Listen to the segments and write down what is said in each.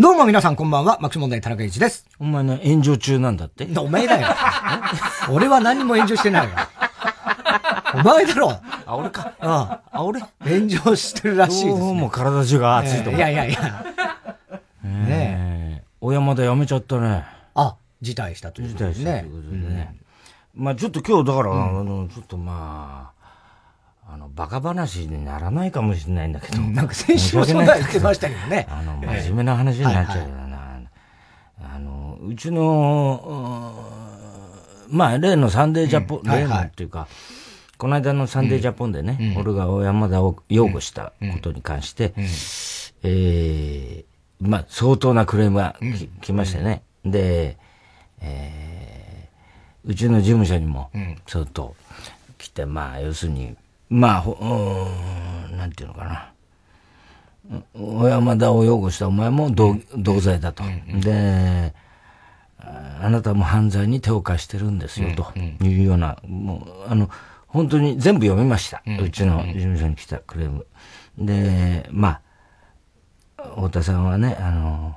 どうも皆さんこんばんは、マクシ問題田中一です。お前の炎上中なんだって？お前だよ。俺は何も炎上してないよ。お前だろ。あ、俺か。ああ、俺炎上してるらしいです、ね。もう体中が熱いと思う。いやいやいや。ねえ。小山田辞めちゃったね。あ、辞退したということでね。辞退したということでね。まあちょっと今日だから、あの、ちょっとまあ、あの、バカ話にならないかもしれないんだけど。なんか先週もそんな言ってましたけどね。あの、真面目な話になっちゃうよな。あの、うちの、まあ、例のサンデージャポン、例のっていうか、この間のサンデージャポンでね、俺が小山田を擁護したことに関して、ええまあ、相当なクレームが来ましてね。で、えー、うちの事務所にも、ちょっと来て、まあ、要するに、まあ、うん、なんていうのかな。小山田を擁護したお前も同同罪だと。で、あなたも犯罪に手を貸してるんですよ、というような、もう、あの、本当に全部読みました。うちの事務所に来たクレーム。で、まあ、太田さんはね、あの、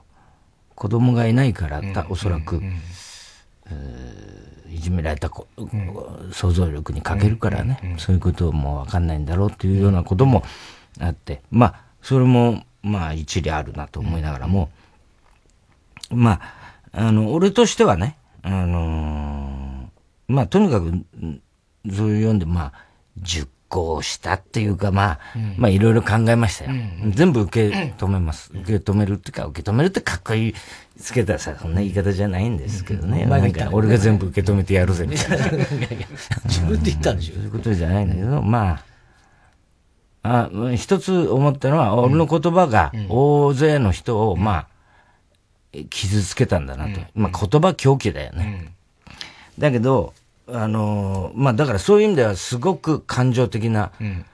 子供がいないからだ、おそらく、いじめられた子、想像力に欠けるからね、そういうこともわかんないんだろうっていうようなこともあって、まあ、それも、まあ、一理あるなと思いながらも、まあ、あの、俺としてはね、あのまあ、とにかく、そういう読んで、まあ、熟考したっていうか、まあ、うん、まあいろいろ考えましたよ、うん、全部受け止めます。受け止めるっていうか、受け止めるってかっこいいつけたさ、そんな言い方じゃないんですけどね。なんか俺が全部受け止めてやるぜみたいな。自分で言ったんでしょ、そういうことじゃないんだけど、まあ、あ一つ思ったのは、俺の言葉が大勢の人を、まあ、傷つけたんだなと。まあ言葉狂気だよね。だけど、あの、まあだからそういう意味ではすごく感情的な、うん、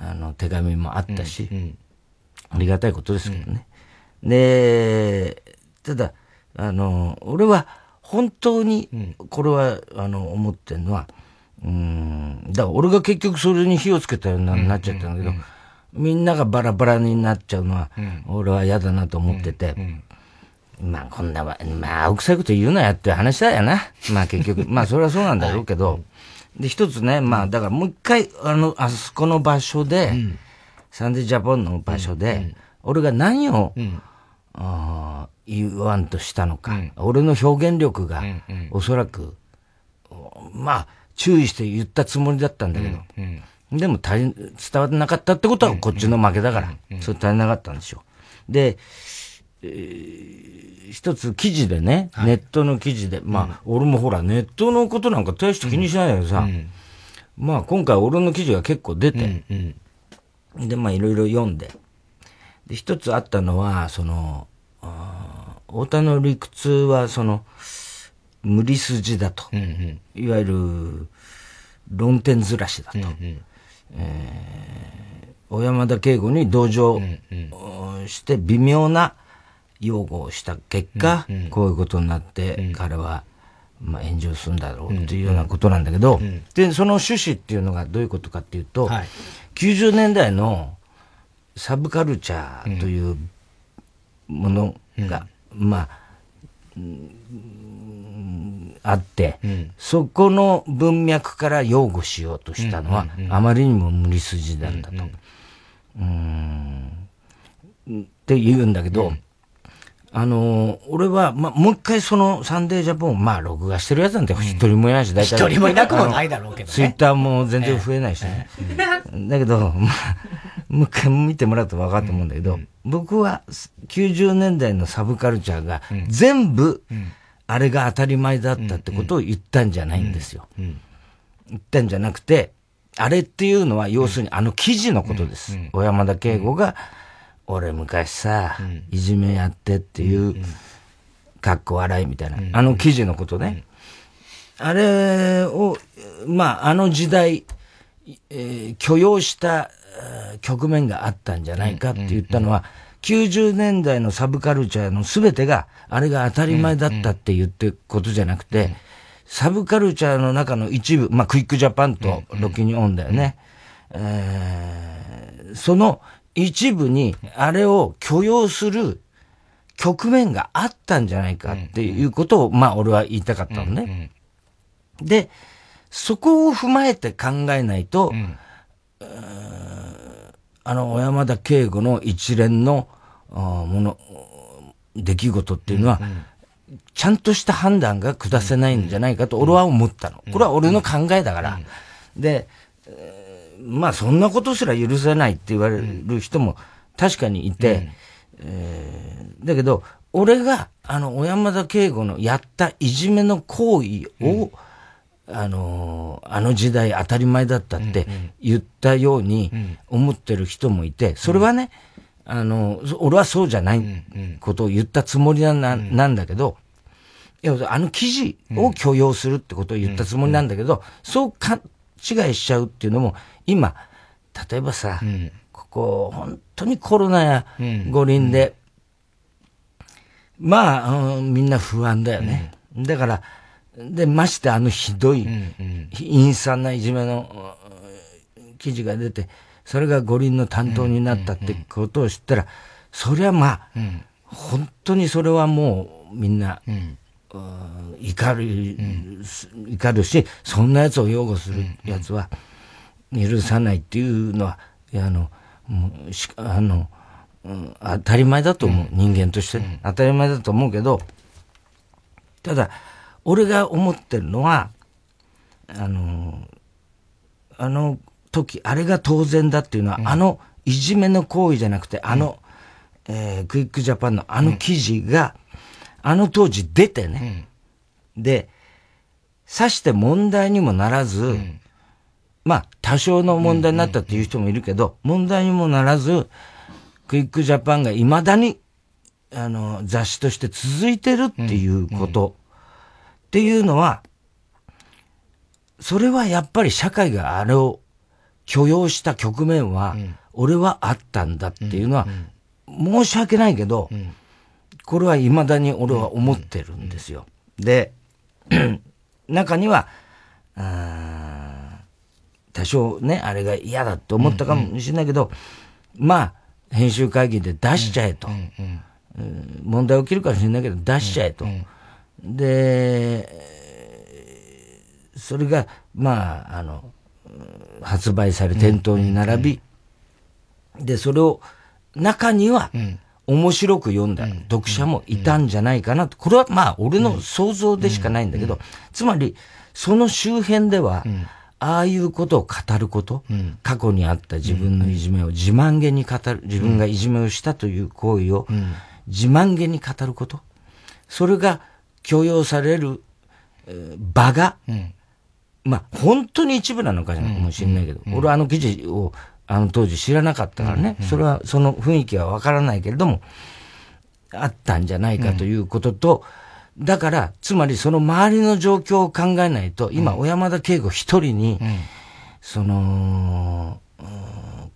あの、手紙もあったし、うんうん、ありがたいことですけどね。で、ただ、あの、俺は本当に、これは、あの、思ってるのは、うん、だから俺が結局それに火をつけたようになっちゃったんだけど、みんながバラバラになっちゃうのは、俺は嫌だなと思ってて、まあこんな、まあ青臭いこと言うなやって話だよな。まあ結局、まあそれはそうなんだろうけど、で一つね、まあだからもう一回、あの、あそこの場所で、うん、サンデージャポンの場所で、うん、俺が何を、うん、あ言わんとしたのか、俺の表現力が、おそらく、まあ注意して言ったつもりだったんだけど、でも足り、伝わってなかったってことはこっちの負けだから、それ足りなかったんでしょう。で、えー、一つ記事でね、はい、ネットの記事で、まあ、うん、俺もほら、ネットのことなんか大して気にしないけどさ、うん、まあ、今回俺の記事が結構出て、うんうん、で、まあ、いろいろ読んで、で、一つあったのは、その、太田の理屈は、その、無理筋だと。うんうん、いわゆる、論点ずらしだと。うんうん、えー、小山田圭吾に同情して微妙な、擁護をした結果、うんうん、こういうことになって、うん、彼は、まあ、炎上するんだろうっていうようなことなんだけど、で、その趣旨っていうのがどういうことかっていうと、はい、90年代のサブカルチャーというものが、まあ、あって、うん、そこの文脈から擁護しようとしたのは、あまりにも無理筋なんだと。うん、って言うんだけど、あのー、俺は、ま、もう一回そのサンデージャポン、まあ、録画してるやつなんて一人もいないし、大体。一人もいなくもないだろうけどね。ツイッターも全然増えないしね。えー、だけど、まあ、もう一回見てもらうと分かると思うんだけど、うん、僕は90年代のサブカルチャーが全部、あれが当たり前だったってことを言ったんじゃないんですよ。言ったんじゃなくて、あれっていうのは要するにあの記事のことです。小山田圭吾が、俺昔さ、うん、いじめやってっていう、かっこ笑いみたいな、あの記事のことね。あれを、まあ、あの時代、えー、許容した局面があったんじゃないかって言ったのは、90年代のサブカルチャーの全てが、あれが当たり前だったって言ってことじゃなくて、サブカルチャーの中の一部、まあ、クイックジャパンとロキニオンだよね。えー、その一部に、あれを許容する局面があったんじゃないかっていうことを、まあ俺は言いたかったのね。で、そこを踏まえて考えないと、あの、小山田圭吾の一連のもの、出来事っていうのは、ちゃんとした判断が下せないんじゃないかと俺は思ったの。これは俺の考えだから。で、まあそんなことすら許せないって言われる人も確かにいて、えー、だけど、俺が、あの、小山田圭吾のやったいじめの行為を、うん、あの、あの時代当たり前だったって言ったように思ってる人もいて、それはね、あの、俺はそうじゃないことを言ったつもりななん。だけど、いや、あの記事を許容するってことを言ったつもりなんだけど、そう勘違いしちゃうっていうのも、今、例えばさ、ここ、本当にコロナや五輪で、まあ、うん、みんな不安だよね。うん、だから、で、ましてあのひどい、陰惨ないじめの記事が出て、それが五輪の担当になったってことを知ったら、そりゃまあ、本当にそれはもうみんな、怒る、怒るし、そんな奴を擁護する奴は許さないっていうのは、あの、もうしあの、うん、当たり前だと思う、うん、人間として、うん、当たり前だと思うけど、ただ、俺が思ってるのは、あの、あの時、あれが当然だっていうのは、あのいじめの行為じゃなくて、あの、えー、クイックジャパンのあの記事が、あの当時出てね、で、さして問題にもならず、まあ、多少の問題になったっていう人もいるけど、問題にもならず、クイックジャパンが未だに、あの、雑誌として続いてるっていうこと、っていうのは、それはやっぱり社会があれを許容した局面は、俺はあったんだっていうのは、申し訳ないけど、これは未だに俺は思ってるんですよ。で、中には、多少ね、あれが嫌だと思ったかもしれないけど、まあ、編集会議で出しちゃえと。問題起きるかもしれないけど、出しちゃえと。で、それが、まあ、あの、発売され店頭に並び、で、それを、中には、面白く読んだ読者もいたんじゃないかなと。これはまあ、俺の想像でしかないんだけど、つまり、その周辺では、ああいうことを語ること、うん、過去にあった自分のいじめを自慢げに語る、自分がいじめをしたという行為を自慢げに語ること、それが許容される、えー、場が、うん、まあ、本当に一部なのかもしれないけど、俺はあの記事をあの当時知らなかったからね、それはその雰囲気はわからないけれども、あったんじゃないかということと、だから、つまりその周りの状況を考えないと、今、小山田圭吾一人に、その、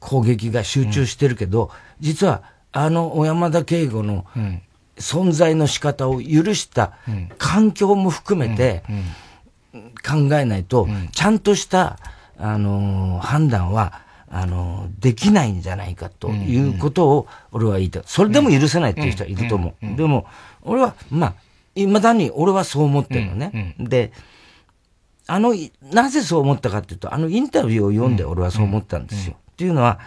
攻撃が集中してるけど、実は、あの小山田圭吾の存在の仕方を許した環境も含めて考えないと、ちゃんとした、あの判断は、あのできないんじゃないかということを俺は言いたい。それでも許せないっていう人はいると思う。でも、俺は、まあ、未だに俺はそう思ってるのね。うんうん、で、あの、なぜそう思ったかっていうと、あのインタビューを読んで俺はそう思ったんですよ。っていうのは、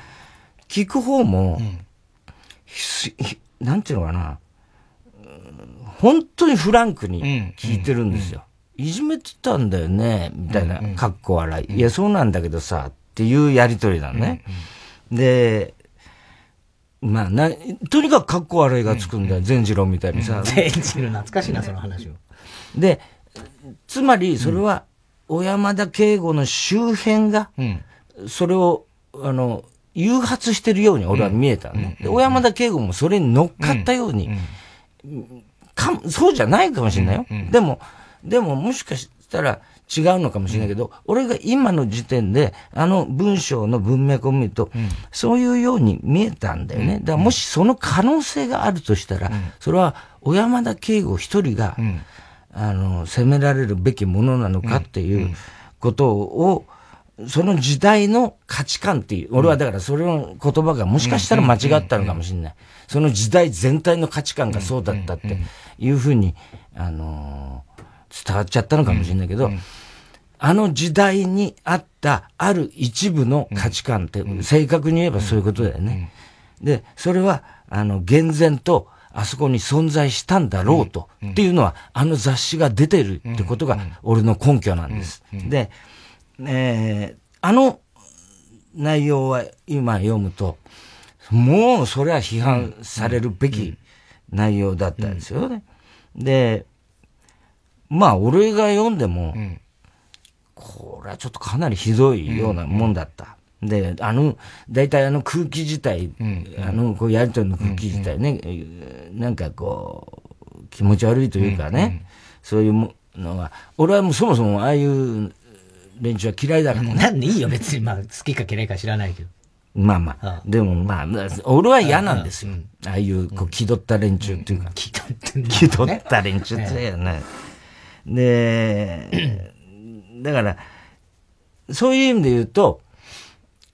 聞く方も、なんていうのかな、本当にフランクに聞いてるんですよ。いじめてたんだよね、みたいな、かっこ笑い。いや、そうなんだけどさ、っていうやりとりなのね。で、まあな、とにかく格好悪いがつくんだよ、善次郎みたいにさ。善次郎懐かしいな、その話を。で、つまり、それは、小山田圭吾の周辺が、それを、あの、誘発してるように俺は見えたの。ね。小山田圭吾もそれに乗っかったように、かそうじゃないかもしれないよ。でも、でももしかしたら、違うのかもしれないけど、うん、俺が今の時点で、あの文章の文脈を見ると、うん、そういうように見えたんだよね。だからもしその可能性があるとしたら、それは小山田圭吾一人が、あの、責められるべきものなのかっていうことを、その時代の価値観っていう、俺はだからそれの言葉がもしかしたら間違ったのかもしれない。その時代全体の価値観がそうだったっていうふうに、あのー、伝わっちゃったのかもしれないけど、あの時代にあったある一部の価値観って、正確に言えばそういうことだよね。で、それは、あの、厳然と、あそこに存在したんだろうと、っていうのは、あの雑誌が出てるってことが、俺の根拠なんです。で、えー、あの内容は今読むと、もうそれは批判されるべき内容だったんですよね。で、まあ俺が読んでも、これはちょっとかなりひどいようなもんだった。で、あの、大体あの空気自体、あの、こうやりとりの空気自体ね、なんかこう、気持ち悪いというかね、そういうのが、俺はもうそもそもああいう連中は嫌いだから、ね。なんでいいよ、別に。まあ、好きか嫌いか知らないけど。まあまあ。でもまあ、俺は嫌なんですよ。ああいう、こう、気取った連中っていうか。気取った連中ってよね。で、だから、そういう意味で言うと、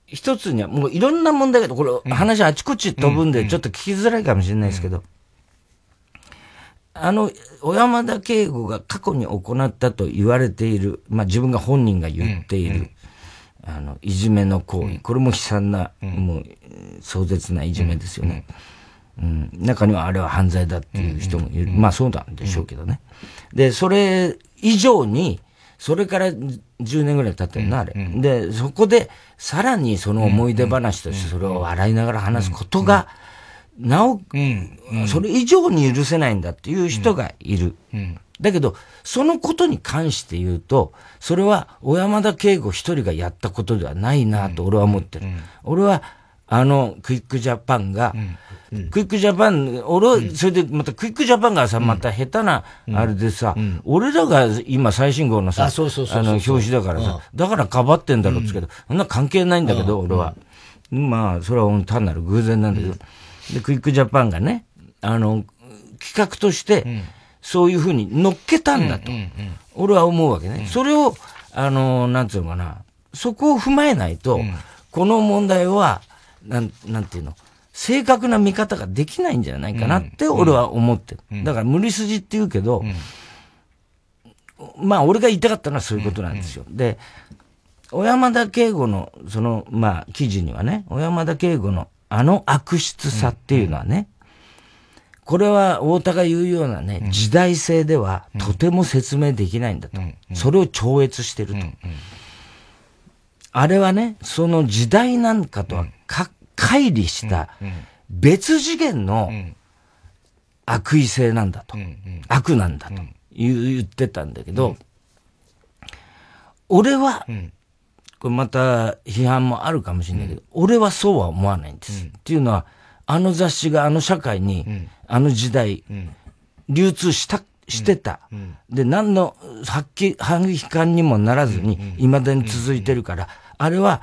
一つには、もういろんな問題が、これ、話あちこち飛ぶんで、ちょっと聞きづらいかもしれないですけど、あの、小山田圭吾が過去に行ったと言われている、まあ自分が本人が言っている、あの、いじめの行為、これも悲惨な、もう、壮絶ないじめですよね。うん、中にはあれは犯罪だっていう人もいる。まあそうなんでしょうけどね。で、それ以上に、それから10年ぐらい経ってるな、あれ。で、そこで、さらにその思い出話としてそれを笑いながら話すことが、なお、それ以上に許せないんだっていう人がいる。だけど、そのことに関して言うと、それは小山田圭吾一人がやったことではないなと俺は思ってる。俺は、あの、 Quick Japan が、 Quick Japan、俺、それでまた Quick Japan がさ、また下手な、あれでさ、俺らが今最新号のさ、あの、表紙だからさ、だからかばってんだろうってけど、そんな関係ないんだけど、俺は。まあ、それは単なる偶然なんだけど、で、クイックジャパンがね、あの、企画として、そういうふうに乗っけたんだと、俺は思うわけね。それを、あの、なんていうのかな、そこを踏まえないと、この問題は、なん、なんていうの、正確な見方ができないんじゃないかなって俺は思ってる。だから無理筋って言うけど、まあ俺が言いたかったのはそういうことなんですよ。で、小山田圭吾の、その、まあ記事にはね、小山田圭吾のあの悪質さっていうのはね、これは太田が言うようなね、時代性ではとても説明できないんだと。それを超越してると。あれはね、その時代なんかとは乖離した別次元の悪意性なんだと。悪なんだと言ってたんだけど、俺は、これまた批判もあるかもしれないけど、うん、俺はそうは思わないんです。うん、っていうのは、あの雑誌があの社会に、うん、あの時代、流通した、してた。で、何の発揮、反撃感にもならずに、未だに続いてるから、あれは、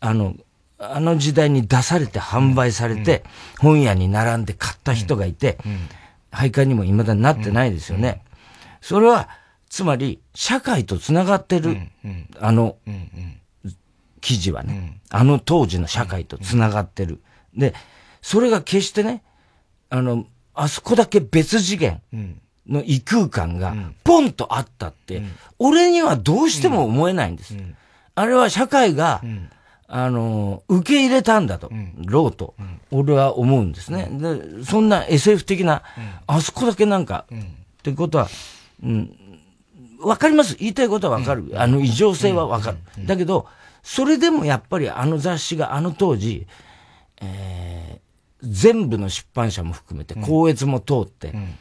あの、あの時代に出されて販売されて、本屋に並んで買った人がいて、廃刊にも未だになってないですよね。それは、つまり、社会と繋がってる、あの、記事はね、うん、あの当時の社会と繋がってる。で、それが決してね、あの、あそこだけ別次元の異空間がポンとあったって、俺にはどうしても思えないんです。あれは社会が、あの、受け入れたんだと、ろうと、俺は思うんですね。で、そんな SF 的な、あそこだけなんか、ってことは、うん、わかります。言いたいことはわかる。あの異常性はわかる。だけど、それでもやっぱりあの雑誌があの当時、えー、全部の出版社も含めて、校閲も通って、うん、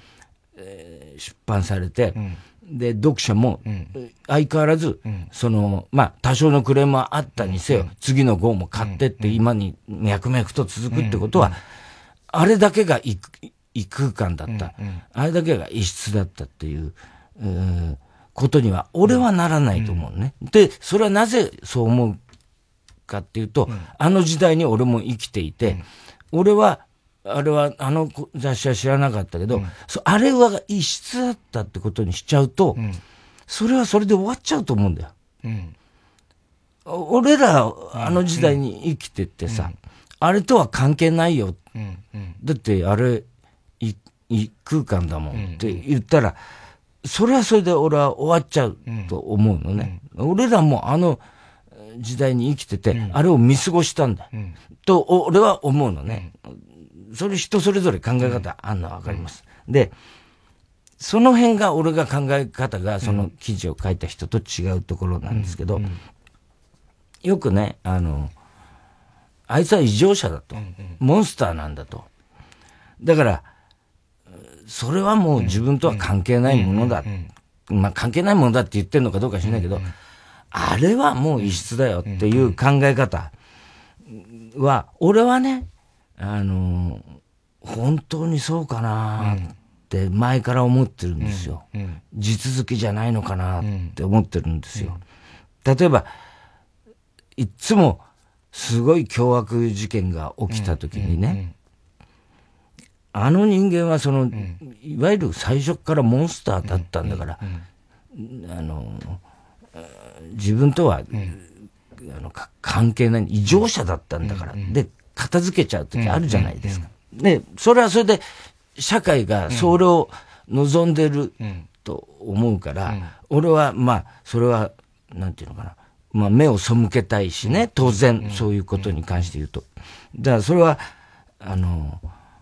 えー、出版されて、うん、で、読者も、相変わらず、その、まあ、多少のクレームはあったにせよ、次の号も買ってって、今に脈々と続くってことは、あれだけが異空間だった、あれだけが異質だったっていう、うことには、俺はならないと思うね。うん、で、それはなぜそう思うかっていうと、うん、あの時代に俺も生きていて、うん、俺は、あれは、あの雑誌は知らなかったけど、あれは異質だったってことにしちゃうと、それはそれで終わっちゃうと思うんだよ。俺ら、あの時代に生きてってさ、あれとは関係ないよ。だって、あれ、い、異空間だもんって言ったら、それはそれで俺は終わっちゃうと思うのね。俺らもあの時代に生きてて、あれを見過ごしたんだ。と、俺は思うのね。それ人それぞれ考え方あんのはわかります。で、その辺が俺が考え方がその記事を書いた人と違うところなんですけど、よくね、あの、あいつは異常者だと。モンスターなんだと。だから、それはもう自分とは関係ないものだ。まあ関係ないものだって言ってるのかどうか知らないけど、あれはもう異質だよっていう考え方は、俺はね、あの、本当にそうかなって前から思ってるんですよ。地続きじゃないのかなって思ってるんですよ。例えば、いつもすごい凶悪事件が起きた時にね、あの人間はその、いわゆる最初からモンスターだったんだから、あの、自分とは、あの関係ない、異常者だったんだから、で、片付けちゃう時あるじゃないですか。で、それはそれで、社会がそれを望んでると思うから、俺は、まあ、それは、なんていうのかな。まあ、目を背けたいしね、当然、そういうことに関して言うと。だから、それは、あの、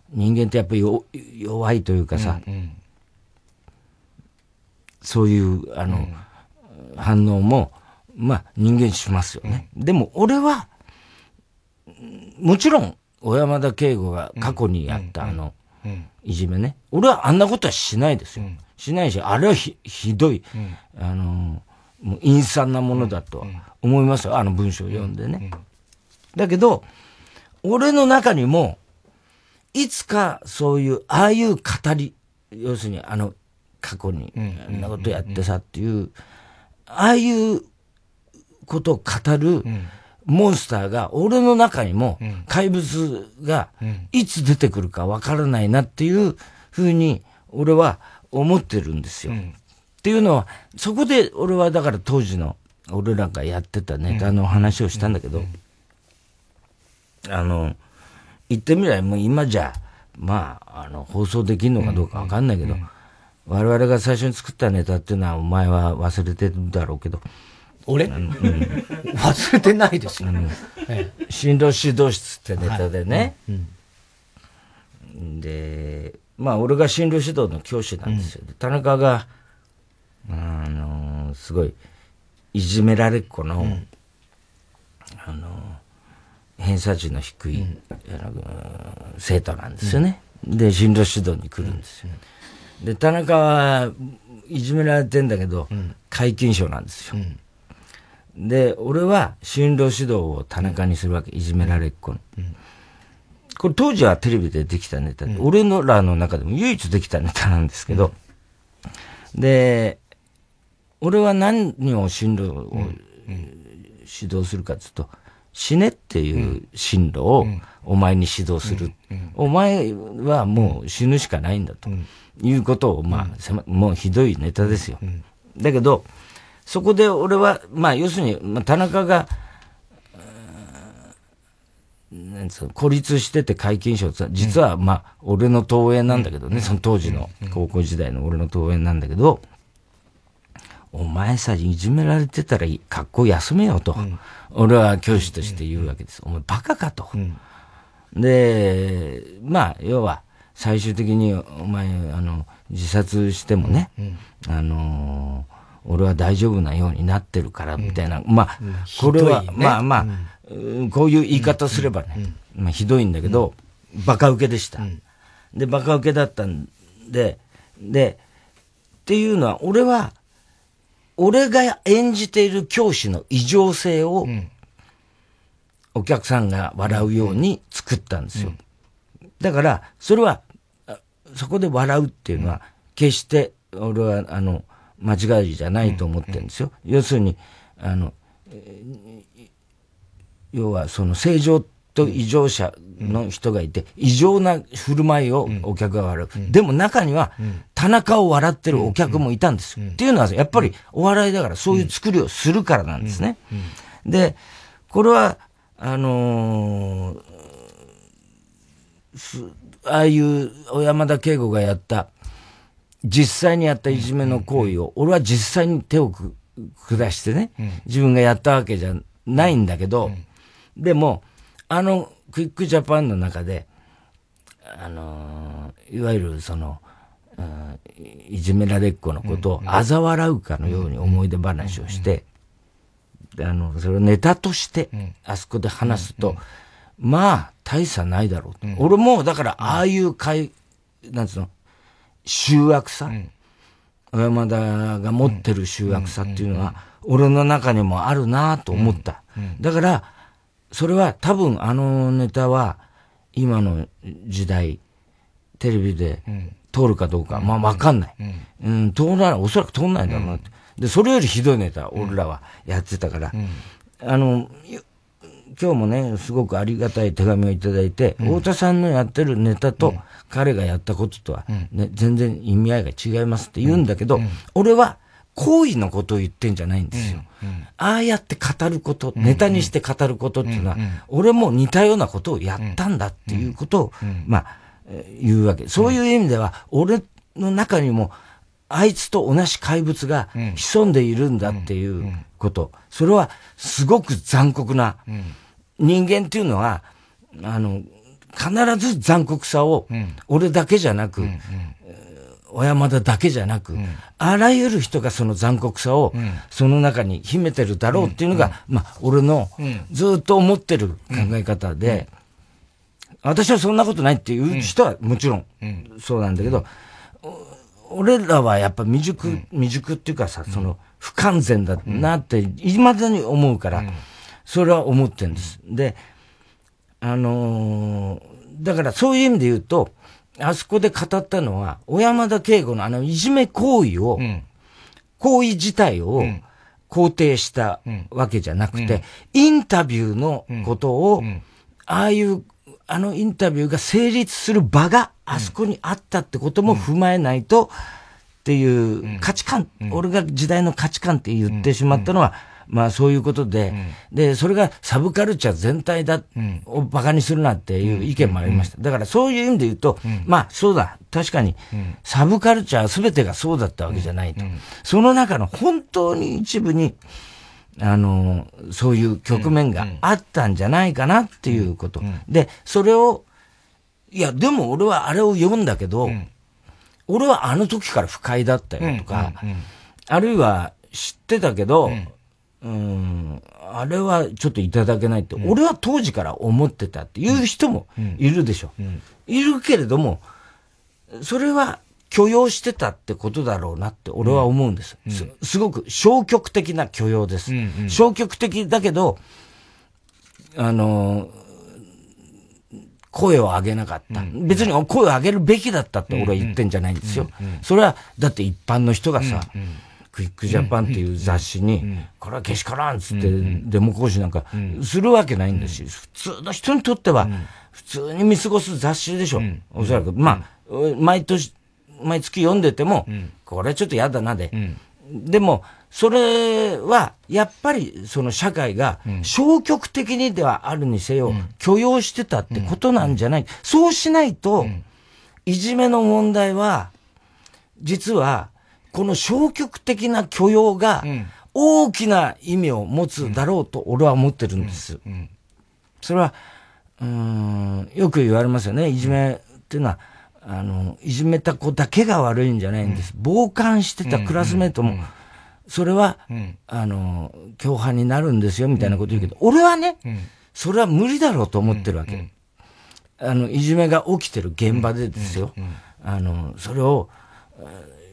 人間ってやっぱり弱いというかさ、そういう、あの、反応も、まあ、人間しますよね。でも、俺は、もちろん、小山田圭吾が過去にやったあの、いじめね。俺はあんなことはしないですよ。しないし、あれはひひどい、あの、もう陰惨なものだと思いますよ。あの文章を読んでね。だけど、俺の中にも、いつかそういう、ああいう語り、要するにあの、過去に、あんなことやってさっていう、ああいうことを語るモンスターが、俺の中にも、怪物が、いつ出てくるかわからないなっていうふうに、俺は思ってるんですよ。っていうのは、そこで俺はだから当時の俺らがやってたネタの話をしたんだけど、あの、言ってみればもう今じゃ、まあ、あの、放送できるのかどうかわかんないけど、我々が最初に作ったネタっていうのはお前は忘れてるだろうけど、俺、うん、忘れてないですよ。うん、進路指導室ってネタでね、で、まあ俺が進路指導の教師なんですよ。田中が、あのー、すごい、いじめられっ子の、うん、あのー、偏差値の低い、生徒なんですよね。うん、で、進路指導に来るんですよ。で、田中はいじめられてんだけど、皆勤賞なんですよ。で、俺は進路指導を田中にするわけ。いじめられっ子の。これ当時はテレビでできたネタで、俺のらの中でも唯一できたネタなんですけど、で、俺は何を進路を指導するかっていうと、死ねっていう進路をお前に指導する。お前はもう死ぬしかないんだということを、まあ、もうひどいネタですよ。だけど、そこで俺は、まあ要するに、まあ、田中が、なんつう孤立してて皆勤賞って実はまあ俺の投影なんだけどね、その当時の高校時代の俺の投影なんだけど、お前さ、いじめられてたら学校休めよと、うん、俺は教師として言うわけです。お前バカかと。うん、で、まあ、要は、最終的にお前、あの、自殺してもね、うん、あの俺は大丈夫なようになってるから、みたいな。まあ、これは、ね、まあまあ、こういう言い方すればね、まあひどいんだけど、バカ受けでした。で、バカ受けだったんで、で、っていうのは、俺は、俺が演じている教師の異常性を、お客さんが笑うように作ったんですよ。だから、それは、そこで笑うっていうのは、決して、俺は、あの、間違いじゃないと思ってるんですよ。要するに、あの、要は、その正常と異常者の人がいて、異常な振る舞いをお客が笑う。でも中には、田中を笑ってるお客もいたんですよ。っていうのは、やっぱりお笑いだからそういう作りをするからなんですね。で、これは、あのー、ああいう小山田圭吾がやった、実際にやったいじめの行為を、俺は実際に手を下してね、自分がやったわけじゃないんだけど、でも、あのクイックジャパンの中で、あのー、いわゆるその、うん、いじめられっ子のことを嘲笑うかのように思い出話をして、あの、それをネタとして、あそこで話すと、まあ、大差ないだろうと。俺も、だから、ああいう会、なんつうの、集悪さ、小山田が持ってる集悪さっていうのは、俺の中にもあるなと思った。だから、それは多分あのネタは、今の時代、テレビで通るかどうか、まあわかんない。うん、通らない、おそらく通んないんだろうな。って。で、それよりひどいネタ、俺らはやってたから、あの、今日もね、すごくありがたい手紙をいただいて、うん、太田さんのやってるネタと、彼がやったこととは、ね、全然意味合いが違いますって言うんだけど、俺は行為のことを言ってんじゃないんですよ。ああやって語ること、ネタにして語ることっていうのは、俺も似たようなことをやったんだっていうことを、まあ、言うわけ。そういう意味では、俺の中にも、あいつと同じ怪物が潜んでいるんだっていうこと。それはすごく残酷な。人間っていうのは、あの、必ず残酷さを、俺だけじゃなく、小山田だけじゃなく、あらゆる人がその残酷さを、その中に秘めてるだろうっていうのが、まあ、俺のずっと思ってる考え方で、私はそんなことないっていう人はもちろんそうなんだけど、俺らはやっぱ未熟、未熟っていうかさ、その不完全だなって、いまだに思うから、それは思ってるんです。で、あのー、だからそういう意味で言うと、あそこで語ったのは、小山田圭吾のあのいじめ行為を、うん、行為自体を肯定したわけじゃなくて、うん、インタビューのことを、ああいうあのインタビューが成立する場があそこにあったってことも踏まえないと、っていう価値観、俺が時代の価値観って言ってしまったのは、まあそういうことで、で、それがサブカルチャー全体だ、を馬鹿にするなっていう意見もありました。だからそういう意味で言うと、まあそうだ、確かに、サブカルチャー全てがそうだったわけじゃないと。その中の本当に一部に、あの、そういう局面があったんじゃないかなっていうこと。で、それを、いや、でも俺はあれを読んだけど、俺はあの時から不快だったよとか、あるいは知ってたけど、うん、あれはちょっといただけないって、俺は当時から思ってたっていう人もいるでしょ。いるけれども、それは許容してたってことだろうなって俺は思うんです。うん、すすごく消極的な許容です。うん。うん、消極的だけど、あの声を上げなかった、うん。別に声を上げるべきだったって俺は言ってんじゃないんですよ。それは、だって一般の人がさ、うん。うんクイックジャパンっていう雑誌に、これはけしからんっつって、デモ講師なんかするわけないんだし、普通の人にとっては、普通に見過ごす雑誌でしょ。おそらく。まあ、毎年、毎月読んでても、これちょっと嫌だなで。でも、それは、やっぱり、その社会が、消極的にではあるにせよ、許容してたってことなんじゃない。そうしないと、いじめの問題は、実は、この消極的な許容が、大きな意味を持つだろうと俺は思ってるんです。それは、うん、よく言われますよね。いじめっていうのは、あの、いじめた子だけが悪いんじゃないんです。傍観してたクラスメートも、それは、あの、共犯になるんですよ、みたいなこと言うけど、俺はね、それは無理だろうと思ってるわけ。あの、いじめが起きてる現場でですよ。あの、それを、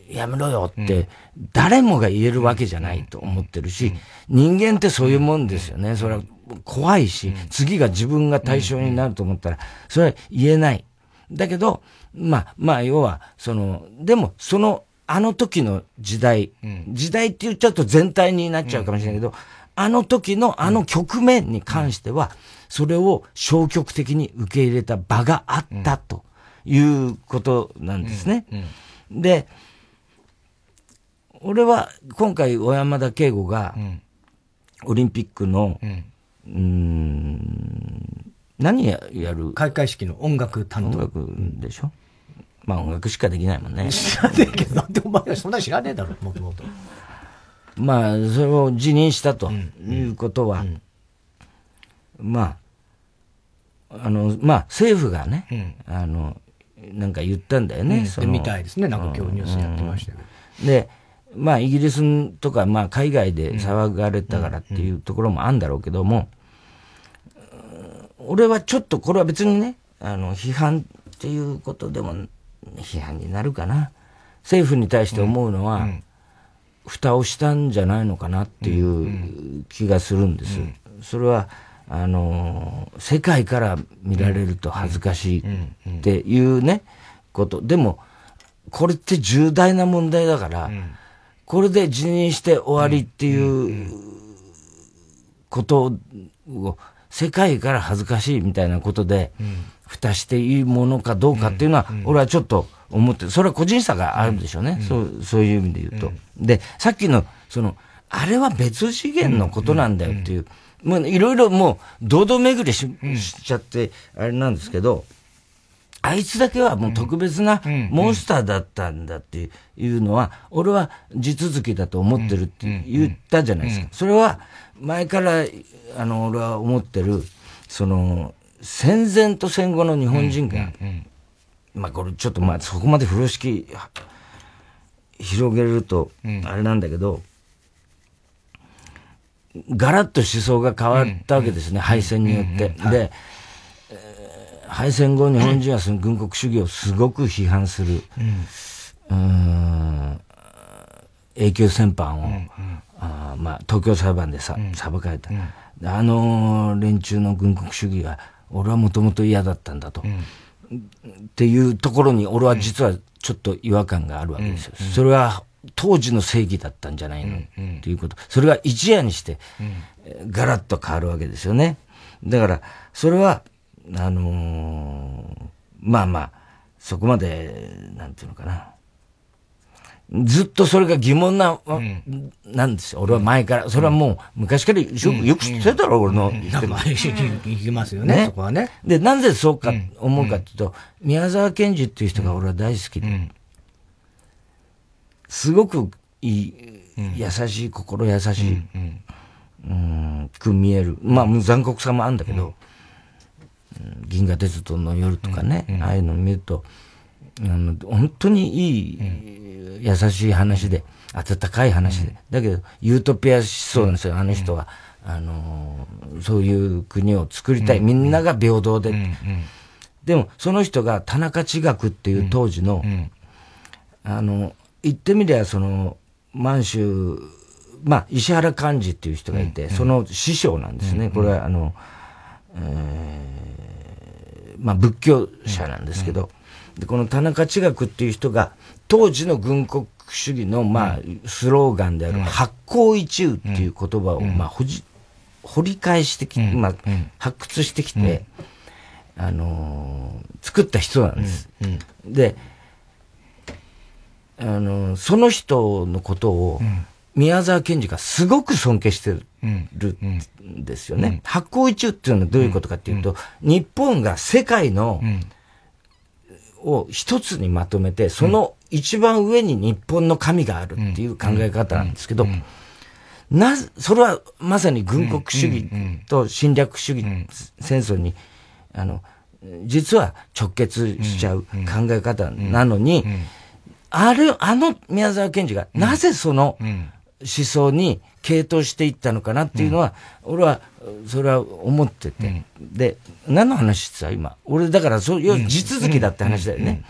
やめろよって、誰もが言えるわけじゃないと思ってるし、人間ってそういうもんですよね。それは怖いし、次が自分が対象になると思ったら、それは言えない。だけど、まあ、まあ、要は、その、でも、その、あの時の時代、うん、時代って言っちゃうと全体になっちゃうかもしれないけど、うん、あの時のあの局面に関しては、それを消極的に受け入れた場があったということなんですね。で、俺は今回小山田圭吾が、オリンピックの、うん、ん何ややる？開会式の音楽担当。音楽でしょ？まあ音楽しかできないもんね。知らねえけど、なんでお前はそんな知らねえだろ、もともと。まあ、それを辞任したということは、まあ、あの、まあ、政府がね、うん、あの、なんか言ったんだよね。そみたいですね。なんか今日ニュースやってましたけど。で、まあ、イギリスとか、まあ、海外で騒がれたからっていうところもあるんだろうけども、俺はちょっとこれは別にね、あの、批判っていうことでも、批判になるかな。政府に対して思うのは、蓋をしたんじゃないのかなっていう気がするんです。それは、あの、世界から見られると恥ずかしいっていうね、こと。でも、これって重大な問題だから、これで辞任して終わりっていうことを、世界から恥ずかしいみたいなことで、蓋していいものかどうかっていうのは、俺はちょっと思って、それは個人差があるんでしょうね。そう、そういう意味で言うと。で、さっきの、その、あれは別次元のことなんだよっていう、もういろいろもう、堂々巡りし,、しちゃって、あれなんですけど、あいつだけはもう特別なモンスターだったんだっていうのは、俺は地続きだと思ってるって言ったじゃないですか。それは、前から、あの、俺は思ってる、その、戦前と戦後の日本人が、まあこれちょっとまあそこまで風呂敷広げるとあれなんだけど、ガラッと思想が変わったわけですね、敗戦によって。で、敗戦後日本人はその軍国主義をすごく批判する、うん、永久戦犯を、あまあ、東京裁判でさ、裁かれた。あの連中の軍国主義は、俺はもともと嫌だったんだと。っていうところに俺は実はちょっと違和感があるわけですよ。それは当時の正義だったんじゃないの？っていうこと。それが一夜にして、ガラッと変わるわけですよね。だから、それは、あのー、まあまあ、そこまで、なんていうのかな。ずっとそれが疑問な、うん、なんですよ。俺は前から。それはもう、昔からよく、よく知ってたろ、俺の。行きますよね、そこはね。で、なんでそうか、思うかっていうと、宮沢賢治っていう人が俺は大好きで、すごくいい、優しい、心優しい、うん、く見える。まあ、残酷さもあるんだけど、銀河鉄道の夜とかね、ああいうのを見ると、あの、本当にいい、優しい話で、温かい話で。だけど、ユートピア思想なんですよ、あの人は。あのそういう国を作りたい。みんなが平等で。でも、その人が田中地学っていう当時の、あの、言ってみりゃ、その、満州、まあ、石原幹事っていう人がいて、その師匠なんですね。これは、あの、えー、まあ、仏教者なんですけど、で、この田中地学っていう人が、当時の軍国主義の、まあ、スローガンである、発行一憂っていう言葉を、まあ、ほじ、掘り返してきて、まあ、発掘してきて、あのー、作った人なんです。で、あのー、その人のことを、宮沢賢治がすごく尊敬してるんですよね。発行一憂っていうのはどういうことかっていうと、日本が世界の、を一つにまとめて、その一番上に日本の神があるっていう考え方なんですけど、なぜ、それはまさに軍国主義と侵略主義戦争に、あの、実は直結しちゃう考え方なのに、あれ、あの宮沢賢治がなぜその思想に傾倒していったのかなっていうのは、俺は、それは思ってて。で、何の話ってさ、今。俺、だから、そういう地続きだって話だよね。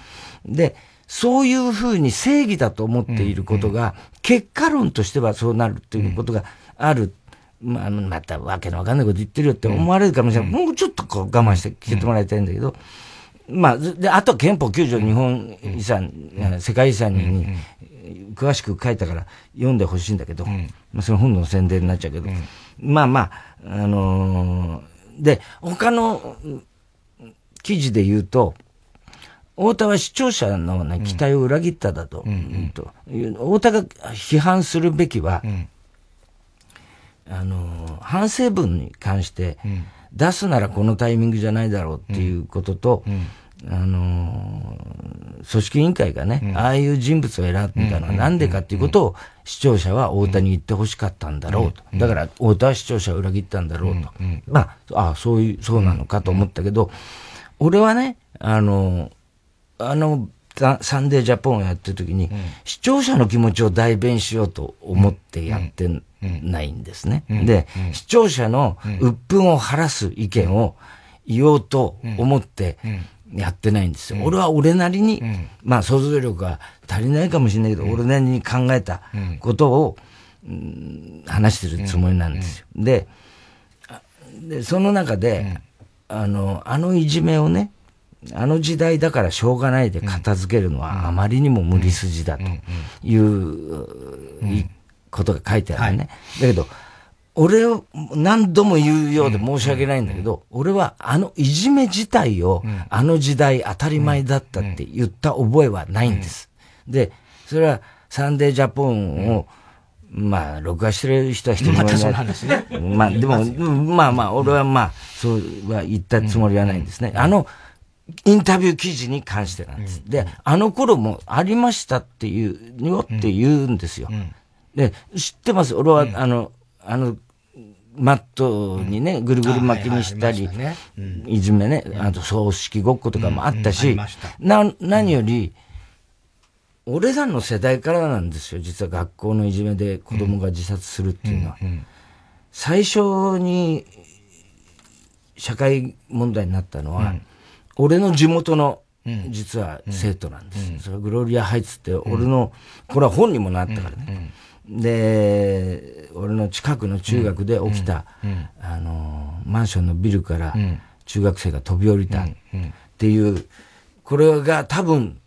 で、そういうふうに正義だと思っていることが、結果論としてはそうなるっていうことがある。まあ、またわけのわかんないこと言ってるよって思われるかもしれない。もうちょっとこう我慢して聞いてもらいたいんだけど、まあ、で、あとは憲法9条日本遺産、世界遺産に、詳しく書いたから読んでほしいんだけど、まあ、その本の宣伝になっちゃうけど、まあまあ、あのー、で、他の記事で言うと、太田は視聴者の、ね、期待を裏切っただと。うんうん、と。太田が批判するべきは、うん、あの、反省文に関して、出すならこのタイミングじゃないだろうっていうことと、あの組織委員会がね、ああいう人物を選んだのはなんでかっていうことを視聴者は太田に言ってほしかったんだろうと。だから太田は視聴者を裏切ったんだろうと。まあ、あそういう、そうなのかと思ったけど、俺はね、あの、あの、サンデージャポンをやってる時に、うん、視聴者の気持ちを代弁しようと思ってやってないんですね。で、視聴者の鬱憤を晴らす意見を言おうと思ってやってないんですよ。俺は俺なりに、まあ想像力が足りないかもしれないけど、俺なりに考えたことを、話してるつもりなんですよ。で、でその中で、あの、あのいじめをね、あの時代だからしょうがないで片付けるのはあまりにも無理筋だということが書いてあるね。だけど、俺を何度も言うようで申し訳ないんだけど、俺はあのいじめ自体をあの時代当たり前だったって言った覚えはないんです。で、それはサンデージャポンを、まあ、録画してる人は一人もいない。まあ、でも、まあまあ、俺はまあ、そうは言ったつもりはないんですね。あの、インタビュー記事に関してなんです。で、あの頃もありましたっていうよって言うんですよ。で、知ってます？俺は、あの、あの、マットにね、ぐるぐる巻きにしたり、いじめね、あと葬式ごっことかもあったし、な、何より、俺らの世代からなんですよ、実は学校のいじめで子供が自殺するっていうのは。最初に社会問題になったのは、俺の地元の、実は生徒なんです。それはグロリアハイツって、俺の、これは本にもなったからね。で、俺の近くの中学で起きた、あの、マンションのビルから中学生が飛び降りたっていう、これが多分、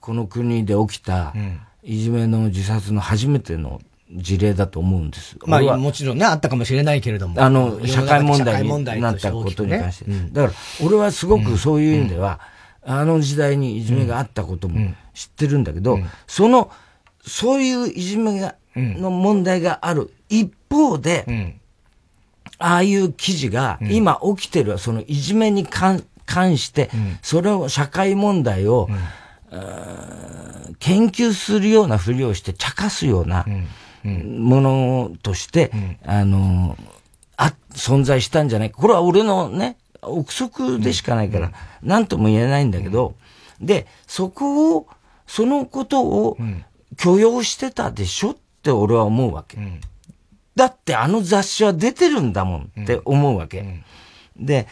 この国で起きた、いじめの自殺の初めての事例だと思うんです。まあ、もちろんね、あったかもしれないけれども。あの、社会問題になったことに関して。ね。うん、だから、俺はすごくそういう意味では、うん、あの時代にいじめがあったことも知ってるんだけど、うん、その、そういういじめが、の問題がある。一方で、ああいう記事が、今起きてる、そのいじめに関して、それを、社会問題を、研究するようなふりをして茶化すような、ものとして、あの、あ、存在したんじゃない。か。これは俺のね、憶測でしかないから、なんとも言えないんだけど、で、そこを、そのことを許容してたでしょって俺は思うわけ。だってあの雑誌は出てるんだもんって思うわけ。で、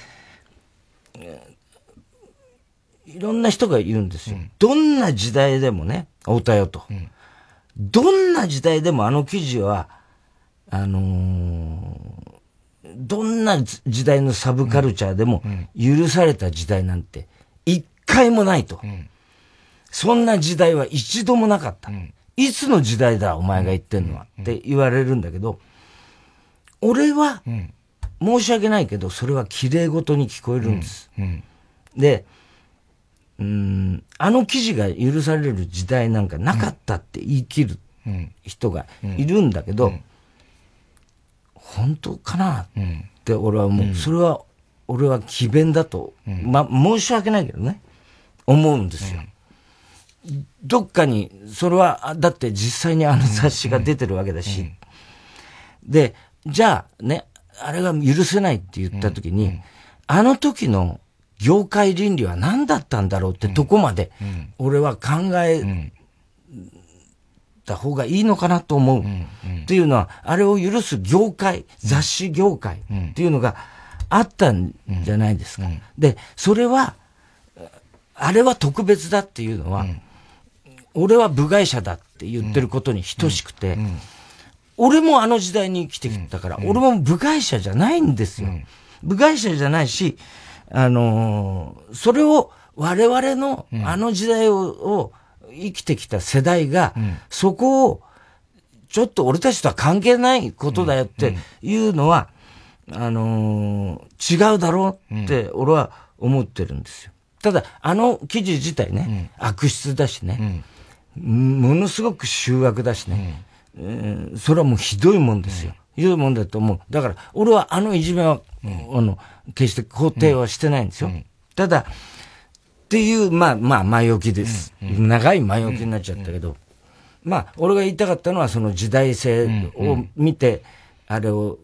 いろんな人がいるんですよ。どんな時代でもね、おたよと。どんな時代でもあの記事は、あのー、どんな時代のサブカルチャーでも許された時代なんて一回もないと。うん、そんな時代は一度もなかった。うん、いつの時代だ、お前が言ってんのは、って言われるんだけど、俺は、申し訳ないけど、それは綺麗事に聞こえるんです。で、うん、あの記事が許される時代なんかなかったって言い切る人がいるんだけど、うん。うん、本当かなって俺はもう、それは、俺は詭弁だと、ま、申し訳ないけどね、思うんですよ。どっかに、それは、だって実際にあの雑誌が出てるわけだし、で、じゃあね、あれが許せないって言った時に、あの時の業界倫理は何だったんだろうってとこまで、俺は考えた方がいいのかなと思う。っていうのは、あれを許す業界、雑誌業界っていうのがあったんじゃないですか。で、それは、あれは特別だっていうのは、俺は部外者だって言ってることに等しくて、俺もあの時代に生きてきたから、俺も部外者じゃないんですよ。部外者じゃないし、あのー、それを我々のあの時代をを生きてきた世代が、そこをちょっと俺たちとは関係ないことだよっていうのは、あのー、違うだろうって俺は思ってるんですよ。ただ、あの記事自体ね、悪質だしね、ものすごく醜悪だしね、えー、それはもうひどいもんですよ。いうもんだと思う。だから、俺はあのいじめは、あの、決して肯定はしてないんですよ。ただ、っていう、まあまあ、前置きです。長い前置きになっちゃったけど、まあ、俺が言いたかったのは、その時代性を見て、あれを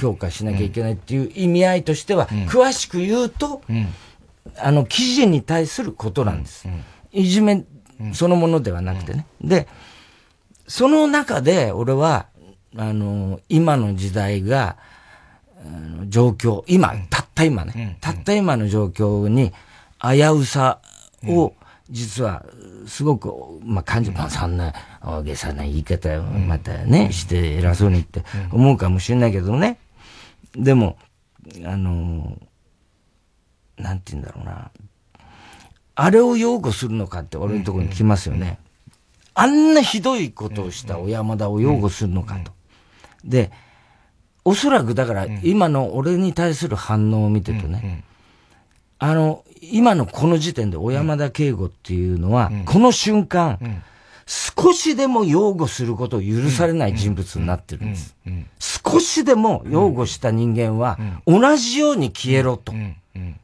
評価しなきゃいけないっていう意味合いとしては、詳しく言うと、あの、記事に対することなんです。いじめそのものではなくてね。で、その中で俺は、あの、今の時代が、状況、今、たった今ね、たった今の状況に危うさを、実は、すごく、まあ、感じ、まあ、そんな大げさな言い方をまたね、して偉そうに言って思うかもしれないけどね。でも、あの、なんて言うんだろうな。あれを擁護するのかって俺のところに来ますよね。あんなひどいことをした小山田を擁護するのかと。で、おそらくだから今の俺に対する反応を見てるとね、あの、今のこの時点で小山田圭吾っていうのは、この瞬間、少しでも擁護することを許されない人物になってるんです。少しでも擁護した人間は、同じように消えろと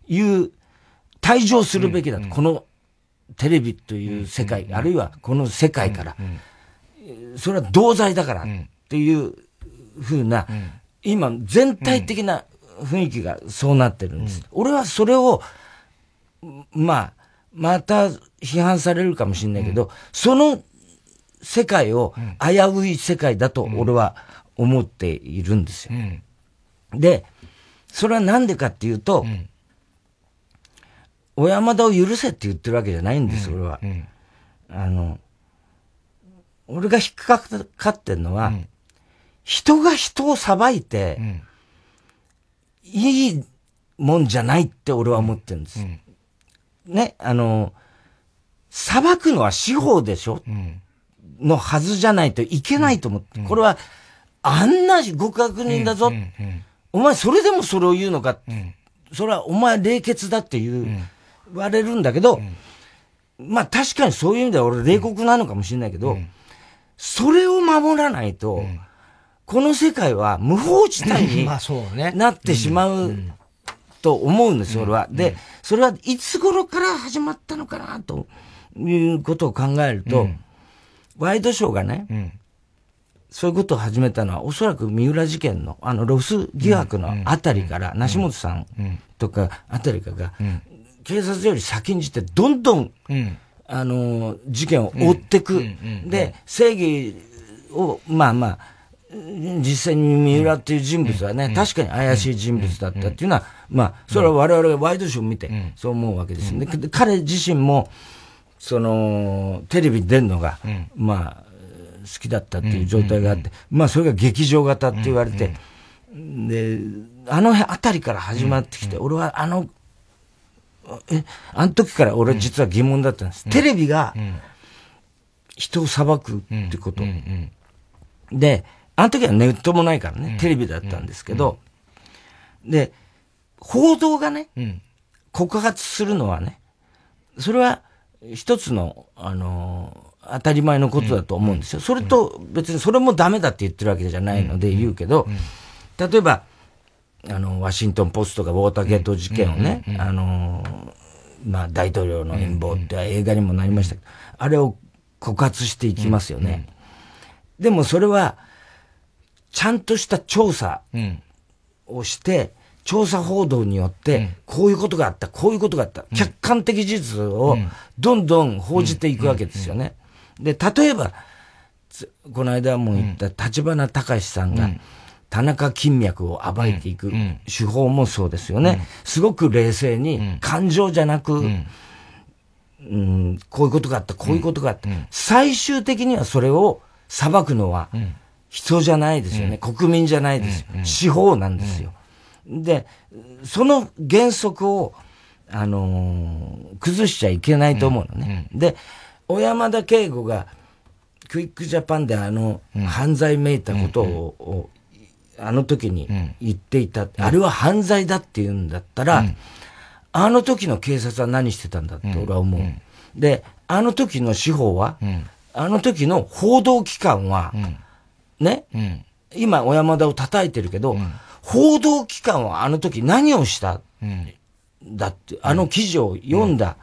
いう、退場するべきだと。このテレビという世界、あるいはこの世界から、それは同罪だからっていうふうな、今全体的な雰囲気がそうなってるんです。俺はそれを、まあ、また批判されるかもしれないけど、その世界を危うい世界だと俺は思っているんですよ。で、それはなんでかっていうと、小山田を許せって言ってるわけじゃないんです、俺は。あの、俺が引っかかってんのは、人が人を裁いて、いいもんじゃないって俺は思ってるんです。ね、あの、裁くのは司法でしょ、のはずじゃないといけないと思って。これは、あんな極悪人だぞ。お前それでもそれを言うのか？それはお前冷血だって言う、言われるんだけど、まあ確かにそういう意味では俺冷酷なのかもしれないけど、それを守らないと、この世界は無法地帯に なってしまうと思うんです、俺は。で、それはいつ頃から始まったのかな、ということを考えると、ワイドショーがね、そういうことを始めたのは、おそらく三浦事件の、あの、ロス疑惑のあたりから、梨本さんとかあたりかが、警察より先んじて、どんどん、あの、事件を追ってく。で、正義を、まあまあ、実際に三浦っていう人物はね、確かに怪しい人物だったっていうのは、まあ、それは我々がワイドショーを見て、そう思うわけです。で、彼自身も、その、テレビに出るのが、まあ、好きだったっていう状態があって、まあ、それが劇場型って言われて、で、あの辺あたりから始まってきて、俺はあの、え、あの時から俺実は疑問だったんです。テレビが、人を裁くってこと。で、あの時はネットもないからね、テレビだったんですけど、で、報道がね、告発するのはね、それは一つの、あの当たり前のことだと思うんですよ。それと別にそれもダメだって言ってるわけじゃないので言うけど、例えば、あの、ワシントンポストがウォーターゲート事件をね、あのまあ、大統領の陰謀って映画にもなりましたけど、あれを告発していきますよね。でもそれは、ちゃんとした調査をして、調査報道によって、こういうことがあった、こういうことがあった、客観的事実をどんどん報じていくわけですよね。で、例えば、この間も言った立花隆さんが、田中金脈を暴いていく手法もそうですよね。すごく冷静に、感情じゃなく、うん、こういうことがあった、こういうことがあった。最終的にはそれを裁くのは、人じゃないですよね。うん、国民じゃないですよ。司法なんですよ。で、その原則を、あのー、崩しちゃいけないと思うのね。で、小山田圭吾が、クイックジャパンであの、犯罪めいたことを、あの時に言っていた、あれは犯罪だって言うんだったら、あの時の警察は何してたんだって俺は思う。で、あの時の司法は、あの時の報道機関は、ね、うん、今、小山田を叩いてるけど、報道機関はあの時何をした、だって、あの記事を読んだ、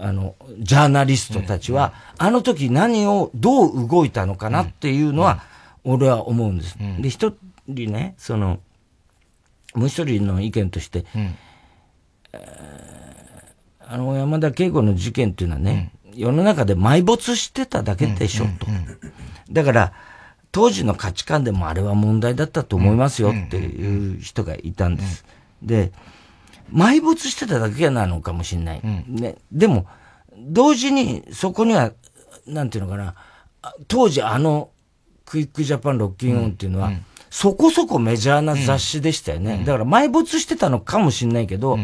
あの、ジャーナリストたちは、あの時何をどう動いたのかなっていうのは、俺は思うんです。で、一人ね、その、もう一人の意見として、あの、山田圭吾の事件っていうのはね、世の中で埋没してただけでしょ、と。だから、当時の価値観でもあれは問題だったと思いますよっていう人がいたんです。で、埋没してただけなのかもしれない。ね。でも、同時にそこには、なんていうのかな、当時あのクイックジャパンロッキンオンっていうのは、そこそこメジャーな雑誌でしたよね。だから埋没してたのかもしれないけど、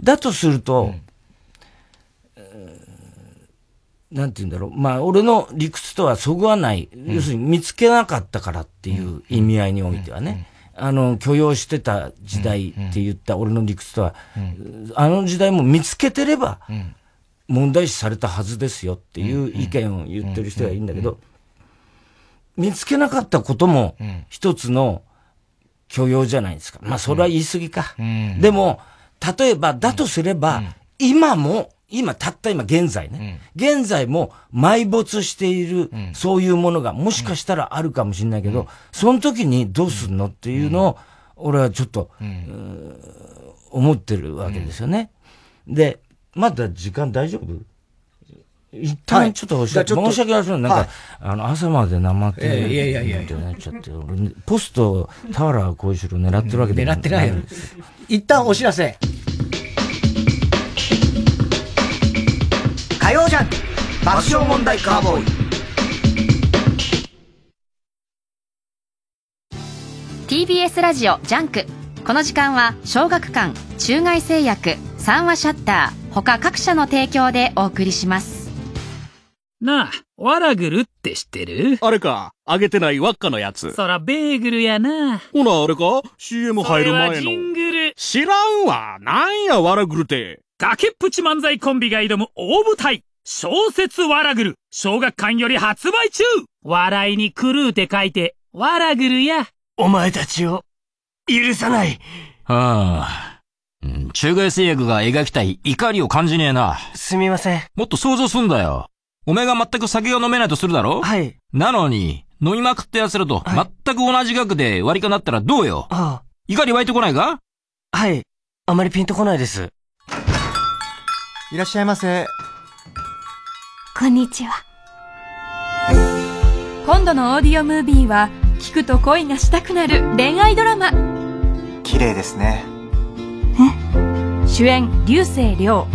だとすると、なんて言うんだろう。まあ、俺の理屈とはそぐわない。要するに見つけなかったからっていう意味合いにおいてはね。あの、許容してた時代って言った俺の理屈とは、あの時代も見つけてれば、問題視されたはずですよっていう意見を言ってる人がいるんだけど、見つけなかったことも一つの許容じゃないですか。まあ、それは言い過ぎか。でも、例えば、だとすれば、今も今、たった今、現在ね、うん、現在も埋没している、うん、そういうものがもしかしたらあるかもしれないけど、うん、その時にどうすんのっていうのを、俺はちょっと、思ってるわけですよね。で、まだ時間大丈夫？一旦ちょっと、はい、申し訳ないですなんか、はい、あの、朝まで生って、えー、いやいやいやいや。なっちゃって、俺、ポスト、田原総一朗狙ってるわけで、狙ってないよ。一旦お知らせ。火曜ジャン爆笑問題カーボーイ。TBS ラジオ JUNK。この時間は小学館中外製薬三和シャッター他各社の提供でお送りしますなあ、ワラグルって知ってる？あれか、揚げてない輪っかのやつ。そら、ベーグルやな。ほな、あれか ?CM 入る前の。ジングル。知らんわ。なんや、ワラグルって。崖っぷち漫才コンビが挑む大舞台。小説わらぐる。小学館より発売中笑いに狂うて書いて、わらぐるや。お前たちを、許さない。はあ。中外製薬が描きたい怒りを感じねえな。すみません。もっと想像すんだよ。お前が全く酒を飲めないとするだろ？はい。なのに、飲みまくった奴らと全く同じ額で割り勘だったらどうよ？ああ。怒り湧いてこないか？はい。あまりピンとこないです。いらっしゃいませ。こんにちは。今度のオーディオムービーは、聞くと恋がしたくなる恋愛ドラマ。綺麗ですね。え？主演、流星涼。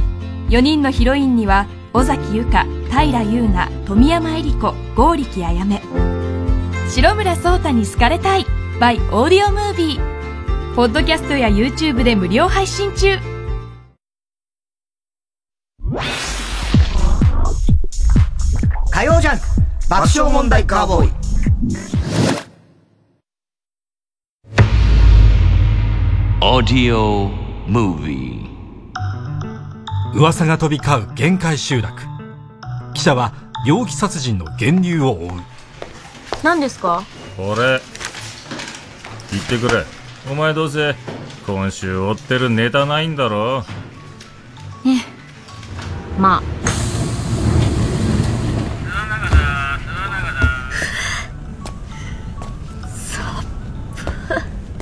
4人のヒロインには、尾崎由香、平優奈、富山恵里子、剛力あやめ。白村聡太に好かれたい。by オーディオムービー。ポッドキャストや YouTube で無料配信中。火曜ジャンク爆笑問題カーボーイオーディオムービー噂が飛び交う限界集落。記者は容疑殺人の源流を追う。何ですか？俺言ってくれ。お前どうせ今週追ってるネタないんだろ？ええ。まあ。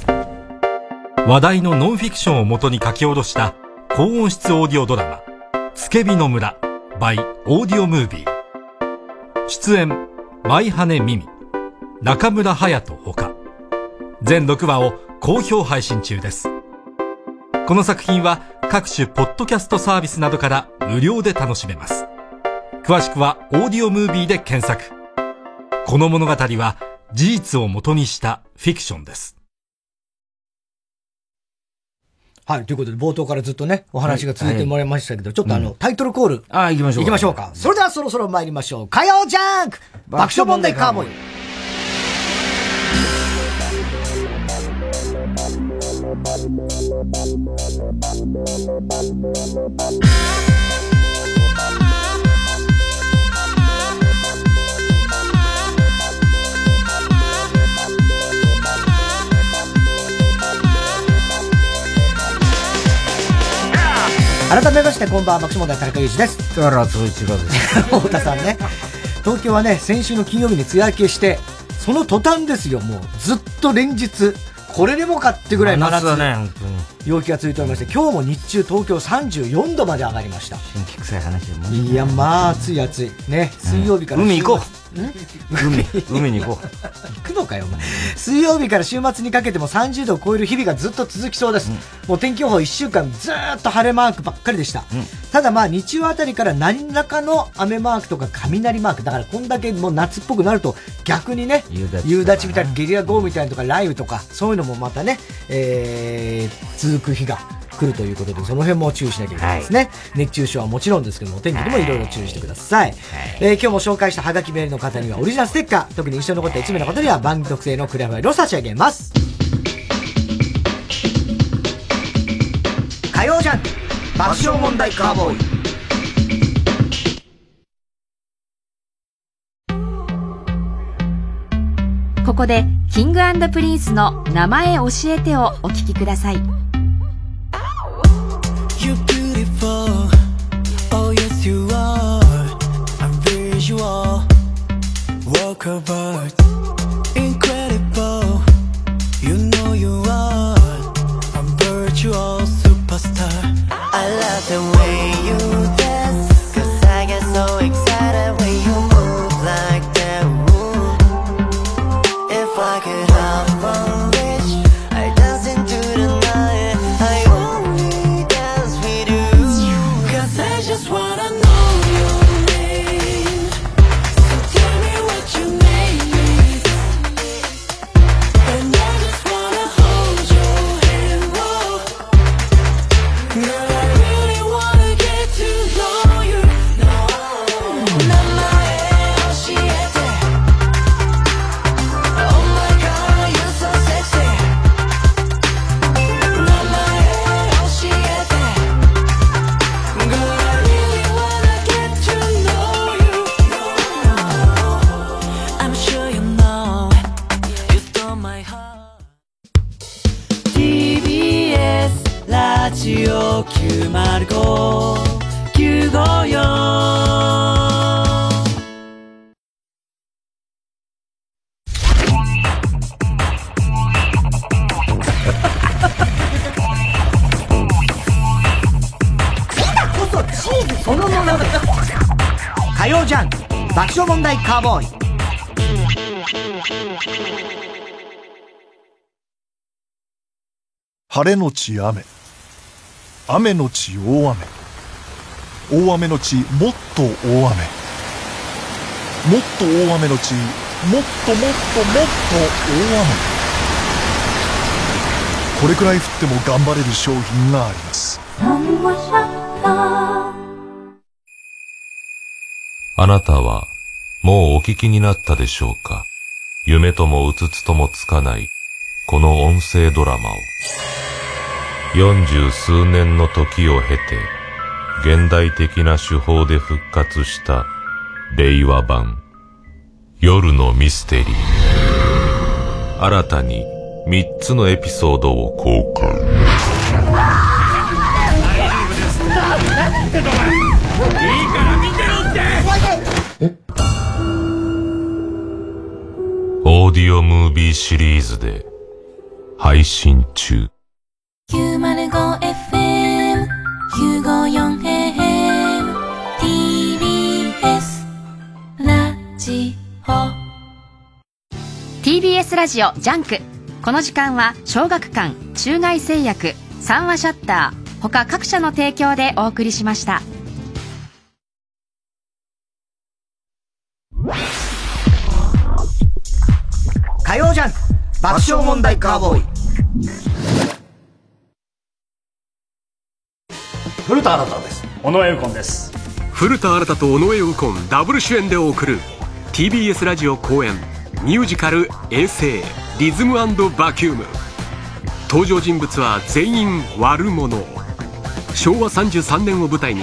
話題のノンフィクションをもとに書き下ろした高音質オーディオドラマ、つけびの村 by オーディオムービー。出演、舞羽美美、中村隼人ほか。全6話を好評配信中です。この作品は各種ポッドキャストサービスなどから無料で楽しめます。詳しくはオーディオムービーで検索。この物語は事実をもとにしたフィクションです。はい、ということで、冒頭からずっとね、お話が続いてもらいましたけど、はい、ちょっとあの、うん、タイトルコール。ああ、行きましょう。行きましょうか。それではそろそろ参りましょう。火曜ジャンク爆笑問題カーボーイ。改めましてこんばんは爆笑問題田中裕二です。田原総一郎です。太田さんね。東京はね先週の金曜日に梅雨明けしてその途端ですよもう。ずっと連日これでもかってぐらい真夏だね本当に陽気が続いておりまして今日も日中東京34度まで上がりました。新規臭い話でもい。やまあ暑い暑い。ね水曜日から、海行こう。海海に行こう。行くのかよお前。水曜日から週末にかけても30度を超える日々がずっと続きそうです、もう天気予報1週間ずーっと晴れマークばっかりでした、ただまあ日曜あたりから何らかの雨マークとか雷マークだからこんだけもう夏っぽくなると逆にね夕立夕立みたいなゲリラ豪雨みたいなとか雷雨とかそういうのもまたね、えー、続く日が来るということで、その辺も注意しなきゃいけないですね。熱中症はもちろんですけども、お天気でもいろいろ注意してください。えー今日も紹介したハガキメールの方にはオリジナルステッカー、特に印象に残った1名の方には番組特製のクリアファイルを差し上げます。火曜ジャンク爆笑問題カーボーイ。ここでキングプリンスの名前教えてをお聞きください talk about. 晴れのち雨。雨のち大雨。大雨のちもっと大雨。もっと大雨のちもっともっともっと大雨。これくらい降っても頑張れる商品があります。あなたはもうお聞きになったでしょうか？夢ともうつつともつかないこの音声ドラマを。四十数年の時を経て現代的な手法で復活した令和版夜のミステリー。新たに三つのエピソードを公開。いいから見てろってオーディオムービーシリーズで配信中。905FM 954AM TBS ラジオ。TBS ラジオ JUNK。この時間は小学館中外製薬三和シャッター他各社の提供でお送りしました爆笑問題カーボーイ。古田新太です。尾上右近です。古田新太と尾上右近ダブル主演で送る TBS ラジオ公演ミュージカル「衛星リズムバキューム」登場人物は全員悪者。昭和33年を舞台に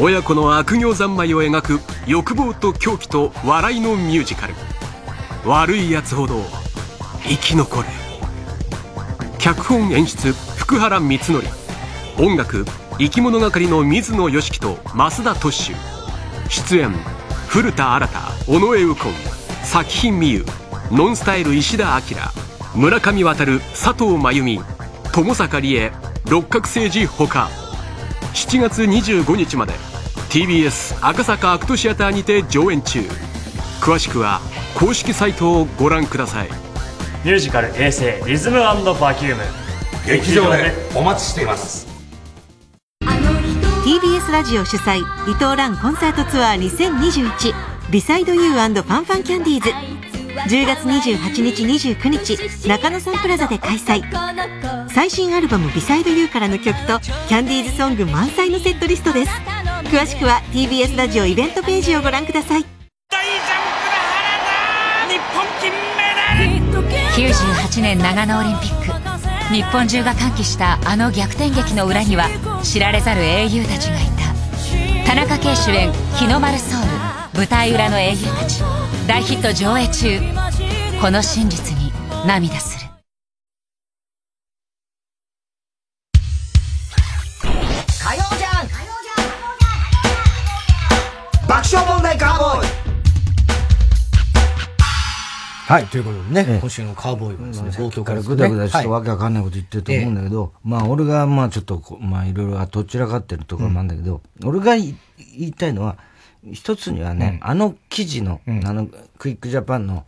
親子の悪行三昧を描く欲望と狂気と笑いのミュージカル。悪いやつほど生き残れ。脚本演出福原光則。音楽生き物係の水野良樹と増田トッシュ。出演古田新太尾上右近。作品美優ノンスタイル石田明。村上渉佐藤真由美。友坂理恵。六角誠治ほか。7月25日まで。TBS 赤坂アクトシアターにて上演中。詳しくは公式サイトをご覧ください。ミュージカル平成リズムバキューム。劇場でお待ちしています。TBS ラジオ主催伊藤蘭コンサートツアー2021ビサイドユーファンファンキャンディーズ。10月28日29日中野サンプラザで開催。最新アルバム「ビサイドユーからの曲とキャンディーズソング満載のセットリストです。詳しくは TBS ラジオイベントページをご覧ください98年長野オリンピック。日本中が歓喜したあの逆転劇の裏には知られざる英雄たちがいた。田中圭主演「日の丸ソウル」舞台裏の英雄たち。大ヒット上映中。この真実に涙する。はい、ということでね、今週のカーボーイはですね、冒頭からぐだぐだしてわけわかんないこと言ってると思うんだけど、まあ俺がまあちょっとまあいろいろどちらかってるところもあるんだけど、俺が言いたいのは、一つにはね、あの記事の、あのクイックジャパンの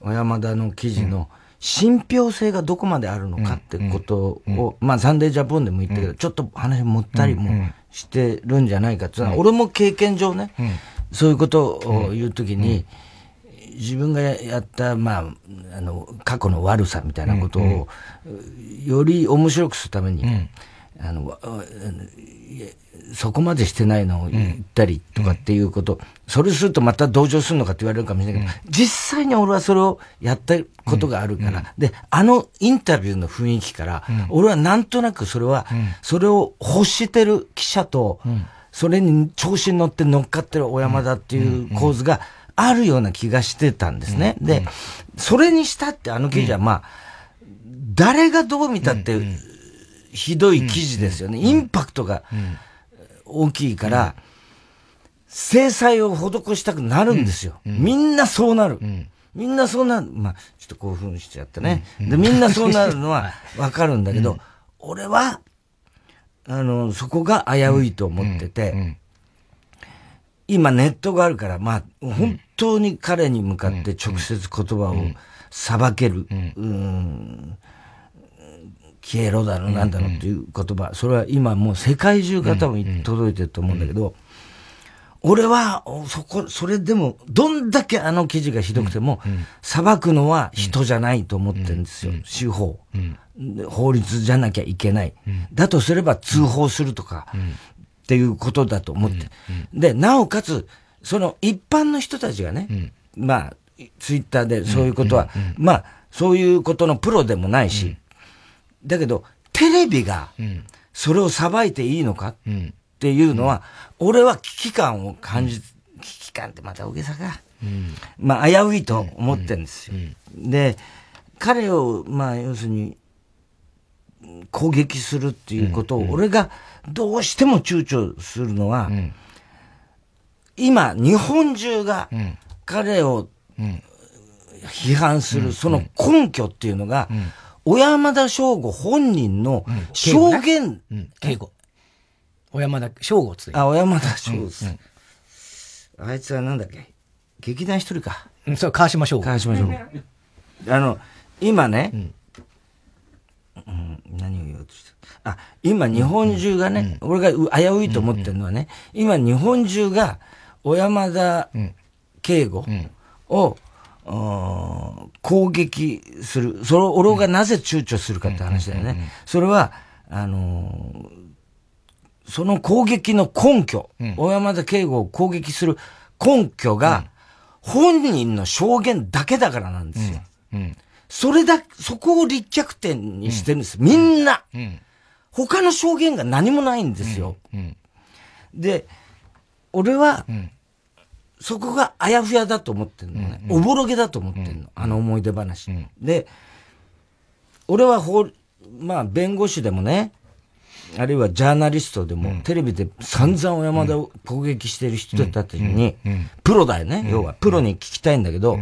小山田の記事の、信憑性がどこまであるのかってことを、まあサンデージャポンでも言ったけど、ちょっと話もったりもしてるんじゃないかって俺も経験上ね、そういうことを言うときに、自分がやった、まあ、あの、過去の悪さみたいなことを、より面白くするために、あの、そこまでしてないのを言ったりとかっていうこと、それするとまた同情するのかって言われるかもしれないけど、実際に俺はそれをやったことがあるから、で、あのインタビューの雰囲気から、俺はなんとなくそれは、それを欲してる記者と、それに調子に乗って乗っかってる小山田っていう構図が、あるような気がしてたんですね。で、それにしたってあの記事はまあ、誰がどう見たって、ひどい記事ですよね。インパクトが大きいから、制裁を施したくなるんですよ。みんなそうなる。みんなそうなる。まあ、ちょっと興奮しちゃってね。で、みんなそうなるのは わかるんだけど、俺は、あの、そこが危ういと思ってて、今ネットがあるから、まあ、本当に彼に向かって直接言葉を裁ける、うん、消えろだろ、なんだろうっていう言葉、それは今もう世界中が多分届いてると思うんだけど、俺は、そこ、それでも、どんだけあの記事がひどくても、裁くのは人じゃないと思ってるんですよ。司法。法律じゃなきゃいけない。だとすれば通報するとか、っていうことだと思って。で、なおかつ、その一般の人たちがね、まあ、ツイッターでそういうことは、まあ、そういうことのプロでもないし、だけど、テレビが、それを裁いていいのかっていうのは、俺は危機感を感じ、危機感ってまた大げさか。まあ、危ういと思ってるんですよ。で、彼を、まあ、要するに、攻撃するっていうことを、俺がどうしても躊躇するのは、今、日本中が彼を批判する、その根拠っていうのが、小山田翔吾本人の証言、敬語。小山田翔吾つあ、小山田翔吾。あいつはなんだっけ？劇団一人か。うん、そう、川島翔吾。川島翔吾。あの、今ね、うん、何を言おうとしたあ、今日本中がね、俺が危ういと思ってるのはね、今日本中が小山田敬吾を、攻撃する。それを俺がなぜ躊躇するかって話だよね。それは、あのー、その攻撃の根拠、小山田敬吾を攻撃する根拠が、本人の証言だけだからなんですよ。それだ、そこを立脚点にしてるんです。みんな。他の証言が何もないんですよ。で、俺は、そこがあやふやだと思ってるのね。おぼろげだと思ってるの。あの思い出話。で、俺は法、まあ弁護士でもね、あるいはジャーナリストでも、テレビで散々小山田を攻撃してる人たちに、プロだよね、要は。プロに聞きたいんだけど、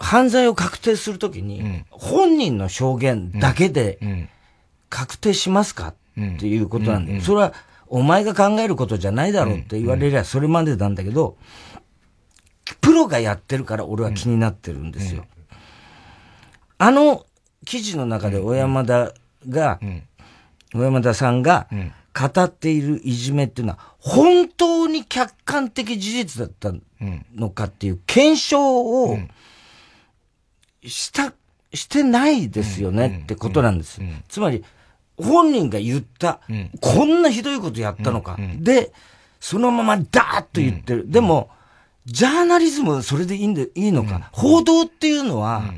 犯罪を確定するときに、本人の証言だけで確定しますか？っていうことなんだよ。それは、お前が考えることじゃないだろうって言われりゃそれまでなんだけど、プロがやってるから俺は気になってるんですよ。あの記事の中で小山田が、小山田さんが語っているいじめっていうのは、本当に客観的事実だったのかっていう検証をした、してないですよねってことなんです。つまり、本人が言った、こんなひどいことやったのか。で、そのままダーッと言ってる。でも、ジャーナリズムそれでいいんで、いいのか。報道っていうのは、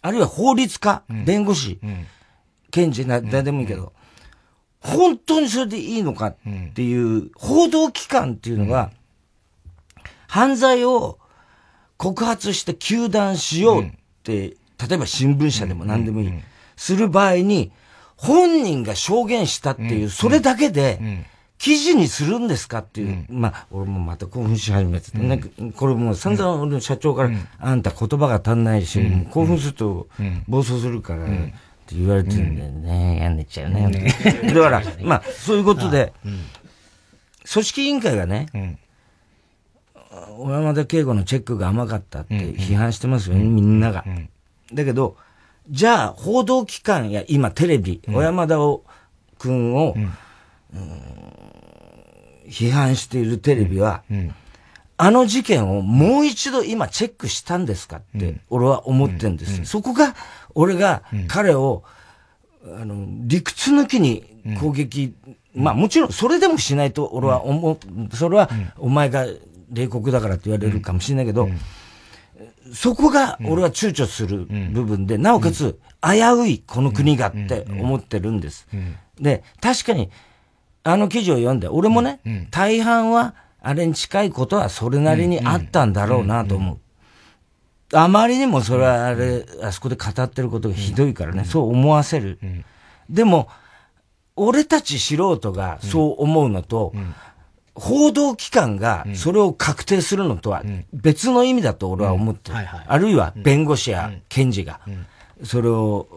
あるいは法律家、弁護士、検事な、誰でもいいけど、本当にそれでいいのかっていう、報道機関っていうのが、犯罪を告発して糾弾しようって、例えば新聞社でも何でもいい、する場合に、本人が証言したっていう、それだけで、記事にするんですかっていう、まあ、俺もまた興奮し始めてて、ねこれもう散々俺の社長から、あんた言葉が足んないし、興奮すると暴走するから、って言われてるんだよね。やんでっちゃうね。だから、まあ、そういうことで、組織委員会がね、小山田圭吾のチェックが甘かったって批判してますよね、みんなが。だけど、じゃあ、報道機関や今テレビ、小山田を、君を、批判しているテレビは、あの事件をもう一度今チェックしたんですかって、俺は思ってるんです。そこが、俺が彼を、あの、理屈抜きに攻撃、まあもちろんそれでもしないと俺は思う、それはお前が冷酷だからって言われるかもしれないけど、そこが俺は躊躇する部分で、なおかつ危ういこの国がって思ってるんです。で、確かに、あの記事を読んで、俺もね、大半はあれに近いことはそれなりにあったんだろうなと思う。あまりにもそれはあれ、あそこで語ってることがひどいからね、そう思わせる。でも、俺たち素人がそう思うのと、報道機関がそれを確定するのとは別の意味だと俺は思ってる。あるいは弁護士や検事がそれを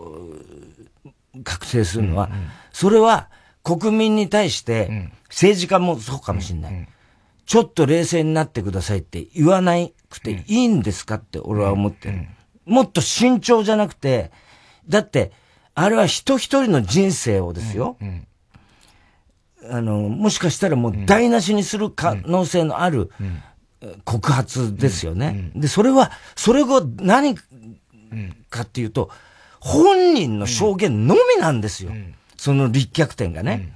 確定するのは、それは国民に対して政治家もそうかもしれない。ちょっと冷静になってくださいって言わなくていいんですかって俺は思ってる。もっと慎重じゃなくて、だって、あれは人一人の人生をですよ。あの、もしかしたらもう台無しにする可能性のある告発ですよね。で、それは、それが何かっていうと、本人の証言のみなんですよ。その立脚点がね。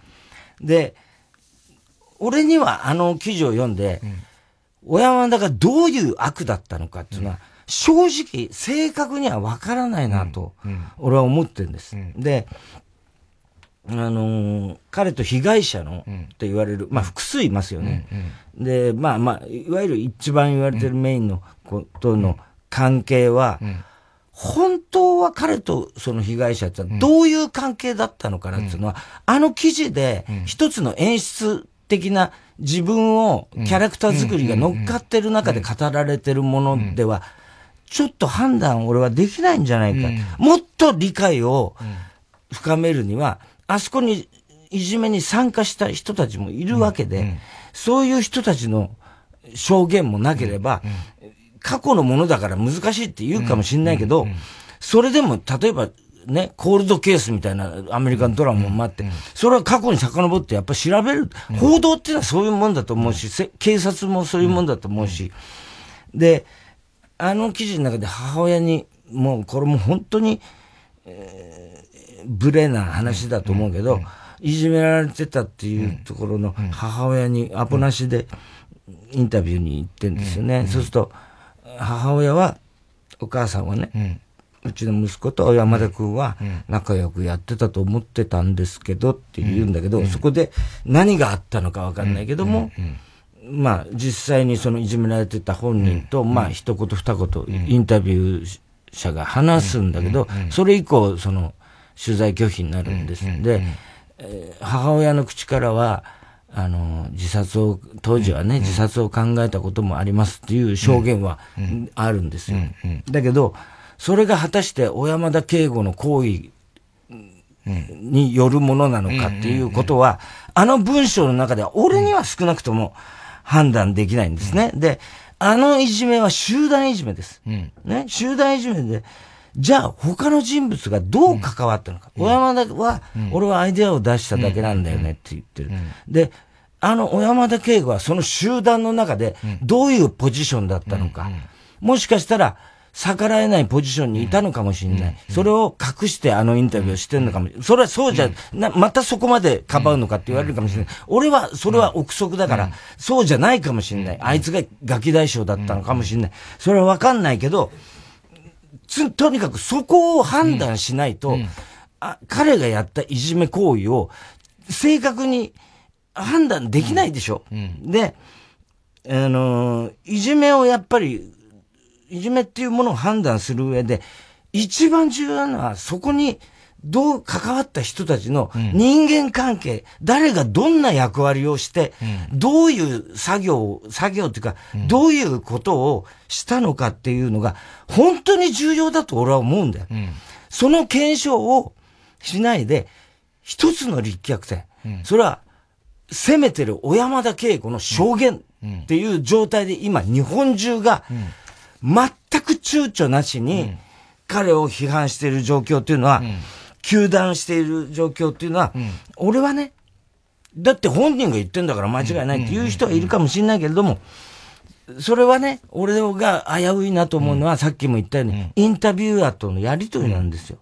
で、俺にはあの記事を読んで、小山田がどういう悪だったのかっていうのは、正直、正確にはわからないなと、俺は思ってるんです。で、あのー彼と被害者の、って言われる、まあ複数いますよね。で、まあまあ、いわゆる一番言われてるメインのことの関係は、本当は彼とその被害者ってどういう関係だったのかなっていうのは、あの記事で一つの演出的な自分を、キャラクター作りが乗っかってる中で語られてるものでは、ちょっと判断俺はできないんじゃないか。もっと理解を深めるには、あそこにいじめに参加した人たちもいるわけで、そういう人たちの証言もなければ、過去のものだから難しいって言うかもしれないけど、それでも例えばね、コールドケースみたいなアメリカンドラマもあって、それは過去に遡ってやっぱり調べる。報道っていうのはそういうもんだと思うし、せ警察もそういうもんだと思うし。で、あの記事の中で母親に、もうこれも本当に、えー無礼な話だと思うけど、いじめられてたっていうところの母親にアポなしでインタビューに行ってんですよね。そうすると、母親は、お母さんはね、うちの息子と山田君は仲良くやってたと思ってたんですけどって言うんだけど、そこで何があったのかわかんないけども、まあ実際にそのいじめられてた本人と、まあ一言二言インタビュー者が話すんだけど、それ以降その取材拒否になるんです。で、えー母親の口からは、あの、自殺を、当時はね、自殺を考えたこともありますっていう証言はあるんですよ。だけど、それが果たして小山田圭吾の行為によるものなのかっていうことは、あの文章の中では俺には少なくとも判断できないんですね。で、あのいじめは集団いじめです。ね、集団いじめで、じゃあ他の人物がどう関わったのか。小山田は、俺はアイデアを出しただけなんだよねって言ってる。で、あの小山田圭吾はその集団の中でどういうポジションだったのか。もしかしたら、逆らえないポジションにいたのかもしれない。それを隠してあのインタビューをしてるのかもしれない。それはそうじゃ、なまたそこまでかばうのかって言われるかもしれない。俺は、それは憶測だから、そうじゃないかもしれない。あいつがガキ大将だったのかもしれない。それはわかんないけど、つ、とにかくそこを判断しないと、あ彼がやったいじめ行為を正確に判断できないでしょ。で、あのーいじめをやっぱり、いじめっていうものを判断する上で、一番重要なのは、そこに、どう関わった人たちの人間関係、誰がどんな役割をして、どういう作業を、作業っていうか、どういうことをしたのかっていうのが、本当に重要だと俺は思うんだよ。その検証をしないで、一つの立脚点。それは、責めてる小山田圭子の証言っていう状態で今日本中が全く躊躇なしに彼を批判している状況っていうのは、糾弾している状況っていうのは、俺はね、だって本人が言ってんだから間違いないっていう人はいるかもしれないけれども、それはね、俺が危ういなと思うのは、さっきも言ったように、インタビュアーとのやりとりなんですよ。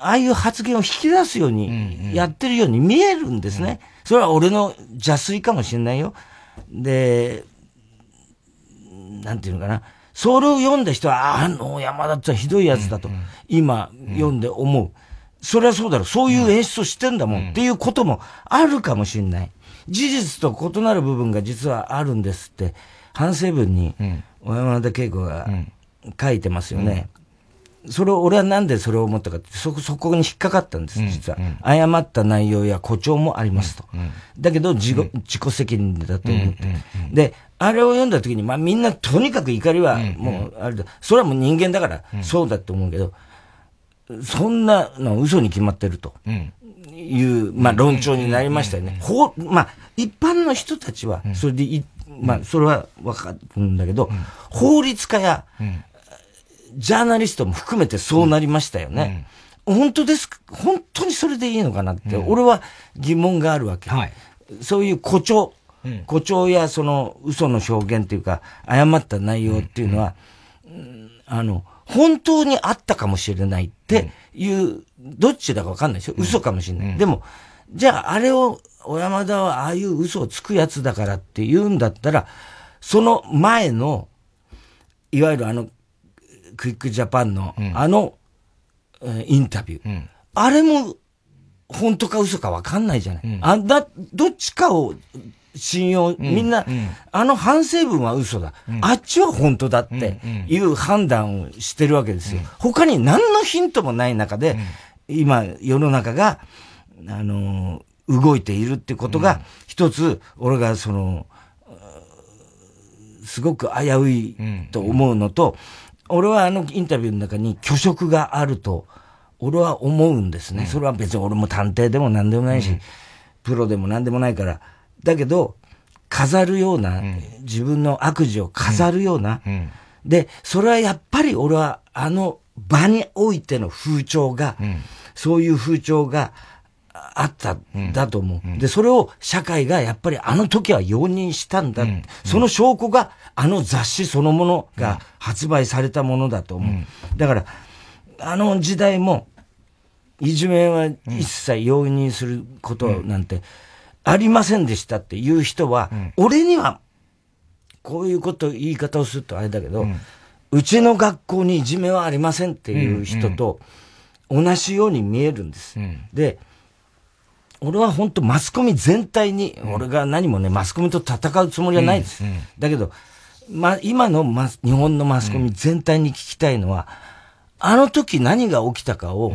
ああいう発言を引き出すように、やってるように見えるんですね。それは俺の邪推かもしれないよ。で、なんていうのかな。それを読んだ人は、ああの山田ってひどいやつだと、今読んで思う。それはそうだろう。そういう演出をしてんだもん、っていうこともあるかもしれない。事実と異なる部分が実はあるんですって、反省文に、小山田恵子が書いてますよね。それを、俺はなんでそれを思ったかって、そこ、そこに引っかかったんです、実は。誤った内容や誇張もありますと。だけど自己、自己責任だと思って。で、あれを読んだ時に、まあみんなとにかく怒りは、もう、あれだ。それはもう人間だから、そうだと思うけど、そんなの嘘に決まってると。いう、まあ論調になりましたよね。ほまあ、一般の人たちは、それでい、まあ、それはわかるんだけど、法律家や、ジャーナリストも含めてそうなりましたよね。本当ですか？本当にそれでいいのかなって、俺は疑問があるわけ。そういう誇張、誇張やその嘘の表現っていうか、誤った内容っていうのは、うんあの、本当にあったかもしれないっていう、どっちだかわかんないですよ。嘘かもしれない。でも、じゃああれを、小山田はああいう嘘をつくやつだからって言うんだったら、その前の、いわゆるあの、クイックジャパンの、あの、えーインタビュー。あれも、本当か嘘かわかんないじゃない。あんだ、どっちかを信用、みんな、あの反省文は嘘だ。あっちは本当だっていう判断をしてるわけですよ。他に何のヒントもない中で、今、世の中が、あのー動いているってことが、一つ、俺がその、すごく危ういと思うのと、俺はあのインタビューの中に虚飾があると、俺は思うんですね。それは別に俺も探偵でも何でもないし、プロでも何でもないから。だけど、飾るような、自分の悪事を飾るような、で、それはやっぱり俺はあの場においての風潮が、そういう風潮があった、だと思う。で、それを社会がやっぱりあの時は容認したんだ。その証拠があの雑誌そのものが発売されたものだと思う。だから、あの時代も、いじめは一切容認することなんてありませんでしたっていう人は、俺には、こういうこと、言い方をするとあれだけど、うちの学校にいじめはありませんっていう人と同じように見えるんです。で、俺は本当マスコミ全体に、俺が何もね、マスコミと戦うつもりはないです。だけど、ま、今のマス、日本のマスコミ全体に聞きたいのは、あの時何が起きたかを、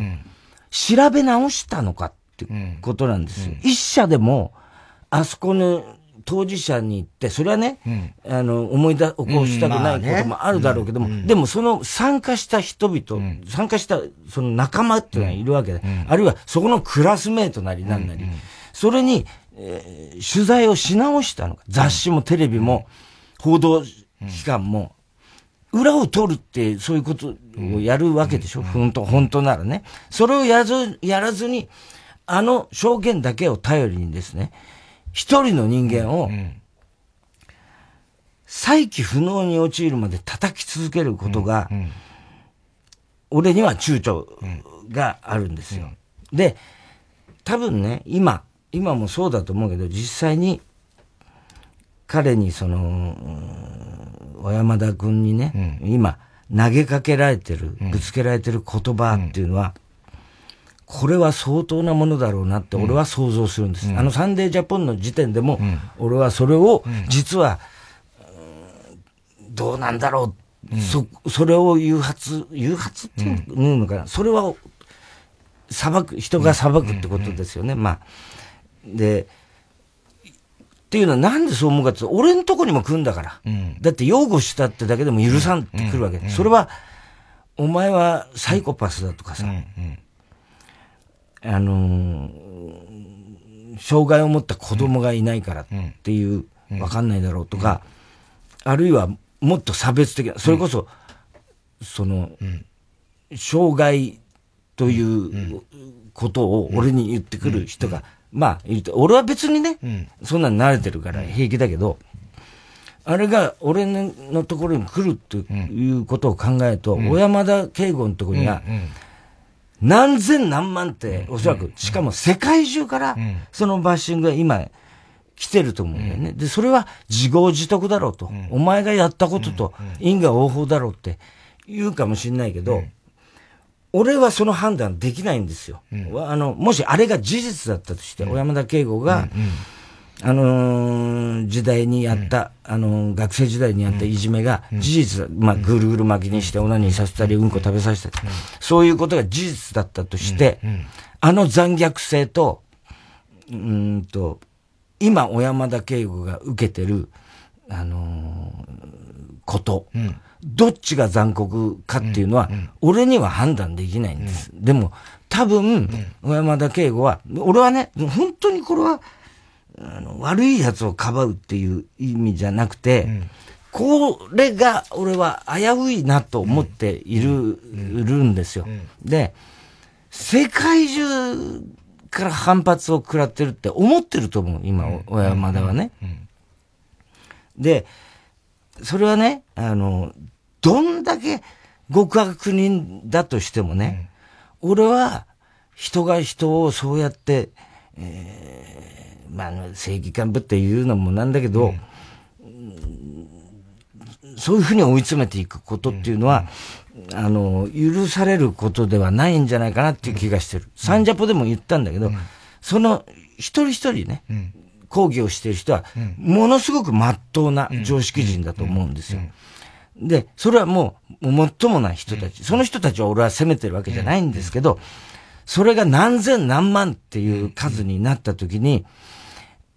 調べ直したのかってことなんですよ。一社でも、あそこの当事者に行って、それはね、あの、思い出、起こしたくないこともあるだろうけども、でもその参加した人々、参加したその仲間っていうのがいるわけで、あるいはそこのクラスメートなりなんなり、それに、えー、取材をし直したのか。雑誌もテレビも、報道機関も、裏を取るって、そういうことをやるわけでしょ、本当、本当ならね。それをやず、やらずに、あの証言だけを頼りにですね、一人の人間を、再起不能に陥るまで叩き続けることが、俺には躊躇があるんですよ。で、多分ね、今、今もそうだと思うけど、実際に、彼にその、小山田君にね、うん、今、投げかけられてる、ぶつけられてる言葉っていうのは、これは相当なものだろうなって俺は想像するんです。うん、あのサンデージャポンの時点でも、俺はそれを、実は、どうなんだろう、そ、それを誘発、誘発っていうのかな、それは、裁く、人が裁くってことですよね。まあ。で、っていうのはなんでそう思うかって、俺んとこにも来るんだから。うん、だって擁護したってだけでも許さんって来るわけ。うん。うん、それは、お前はサイコパスだとかさ、あのー、障害を持った子供がいないからっていう、わかんないだろうとか、あるいはもっと差別的な、それこそ、その、障害ということを俺に言ってくる人がまあ、俺は別にね、うん、そんなに慣れてるから平気だけど、あれが俺のところに来るっていうことを考えると、うん、小山田圭吾のところには、何千何万って、おそらく、しかも世界中から、そのバッシングが今、来てると思うんだよね。で、それは自業自得だろうと。お前がやったことと因果応報だろうって言うかもしんないけど、俺はその判断できないんですよ。うん、あの、もしあれが事実だったとして、小山田圭吾が、あのー、時代にやった、うん、あのー、学生時代にやったいじめが事実、まあ、ぐるぐる巻きにしてオナニーさせたり、うん。こ食べさせたり、そういうことが事実だったとして、あの残虐性と、うんと、今、小山田圭吾が受けてる、あのー、こと、どっちが残酷かっていうのは、俺には判断できないんです。でも、多分、小山田圭吾は、俺はね、本当にこれは、あの、悪い奴をかばうっていう意味じゃなくて、これが俺は危ういなと思っている、るんですよ。で、世界中から反発を食らってるって思ってると思う、今、小山田はね。で、それはね、あの、どんだけ極悪人だとしてもね、うん、俺は人が人をそうやって、えー、まあ、正義感ぶって言うのもなんだけど、うん、そういうふうに追い詰めていくことっていうのは、うん、あの、許されることではないんじゃないかなっていう気がしてる。サンジャポでも言ったんだけど、その一人一人ね、講義をしている人は、ものすごく真っ当な常識人だと思うんですよ。で、それはもう、もっともない人たち。その人たちは俺は責めてるわけじゃないんですけど、それが何千何万っていう数になった時に、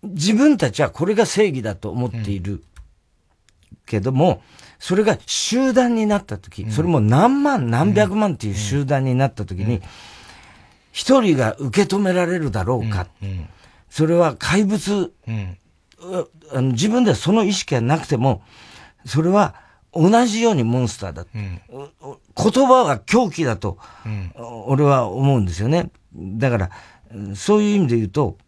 自分たちはこれが正義だと思っている。けども、それが集団になった時、それも何万何百万っていう集団になった時に、一人が受け止められるだろうか。それは怪物、あの自分ではその意識がなくても、それは同じようにモンスターだ。うん、言葉は狂気だと、俺は思うんですよね。だから、そういう意味で言うと、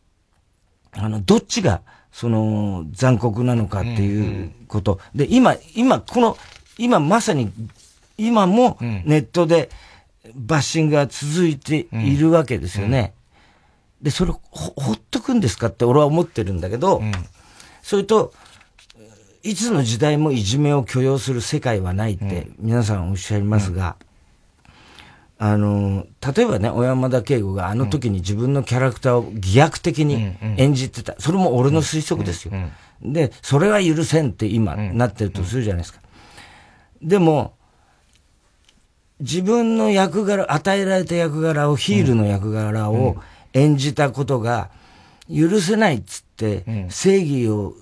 あの、どっちが、その、残酷なのかっていうこと。で、今、今、この、今まさに、今もネットでバッシングが続いているわけですよね。で、それほ、ほっとくんですかって俺は思ってるんだけど、うん、それと、いつの時代もいじめを許容する世界はないって皆さんおっしゃいますが、うん、あの、例えばね、小山田圭吾があの時に自分のキャラクターを偽悪的に演じてた。それも俺の推測ですよ。で、それは許せんって今なってるとするじゃないですか。でも、自分の役柄、与えられた役柄を、ヒールの役柄を演じたことが、許せないっつって、正義を、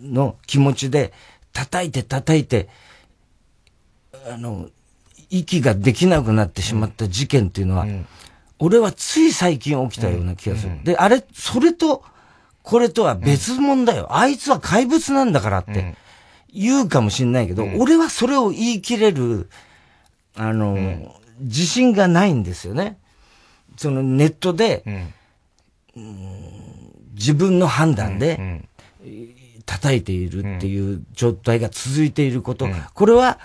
の気持ちで、叩いて叩いて、あの、息ができなくなってしまった事件っていうのは、俺はつい最近起きたような気がする。で、あれ、それと、これとは別物だよ。あいつは怪物なんだからって言うかもしんないけど、俺はそれを言い切れる、あの、自信がないんですよね。そのネットで、うん。自分の判断で、叩いているっていう状態が続いていること、これは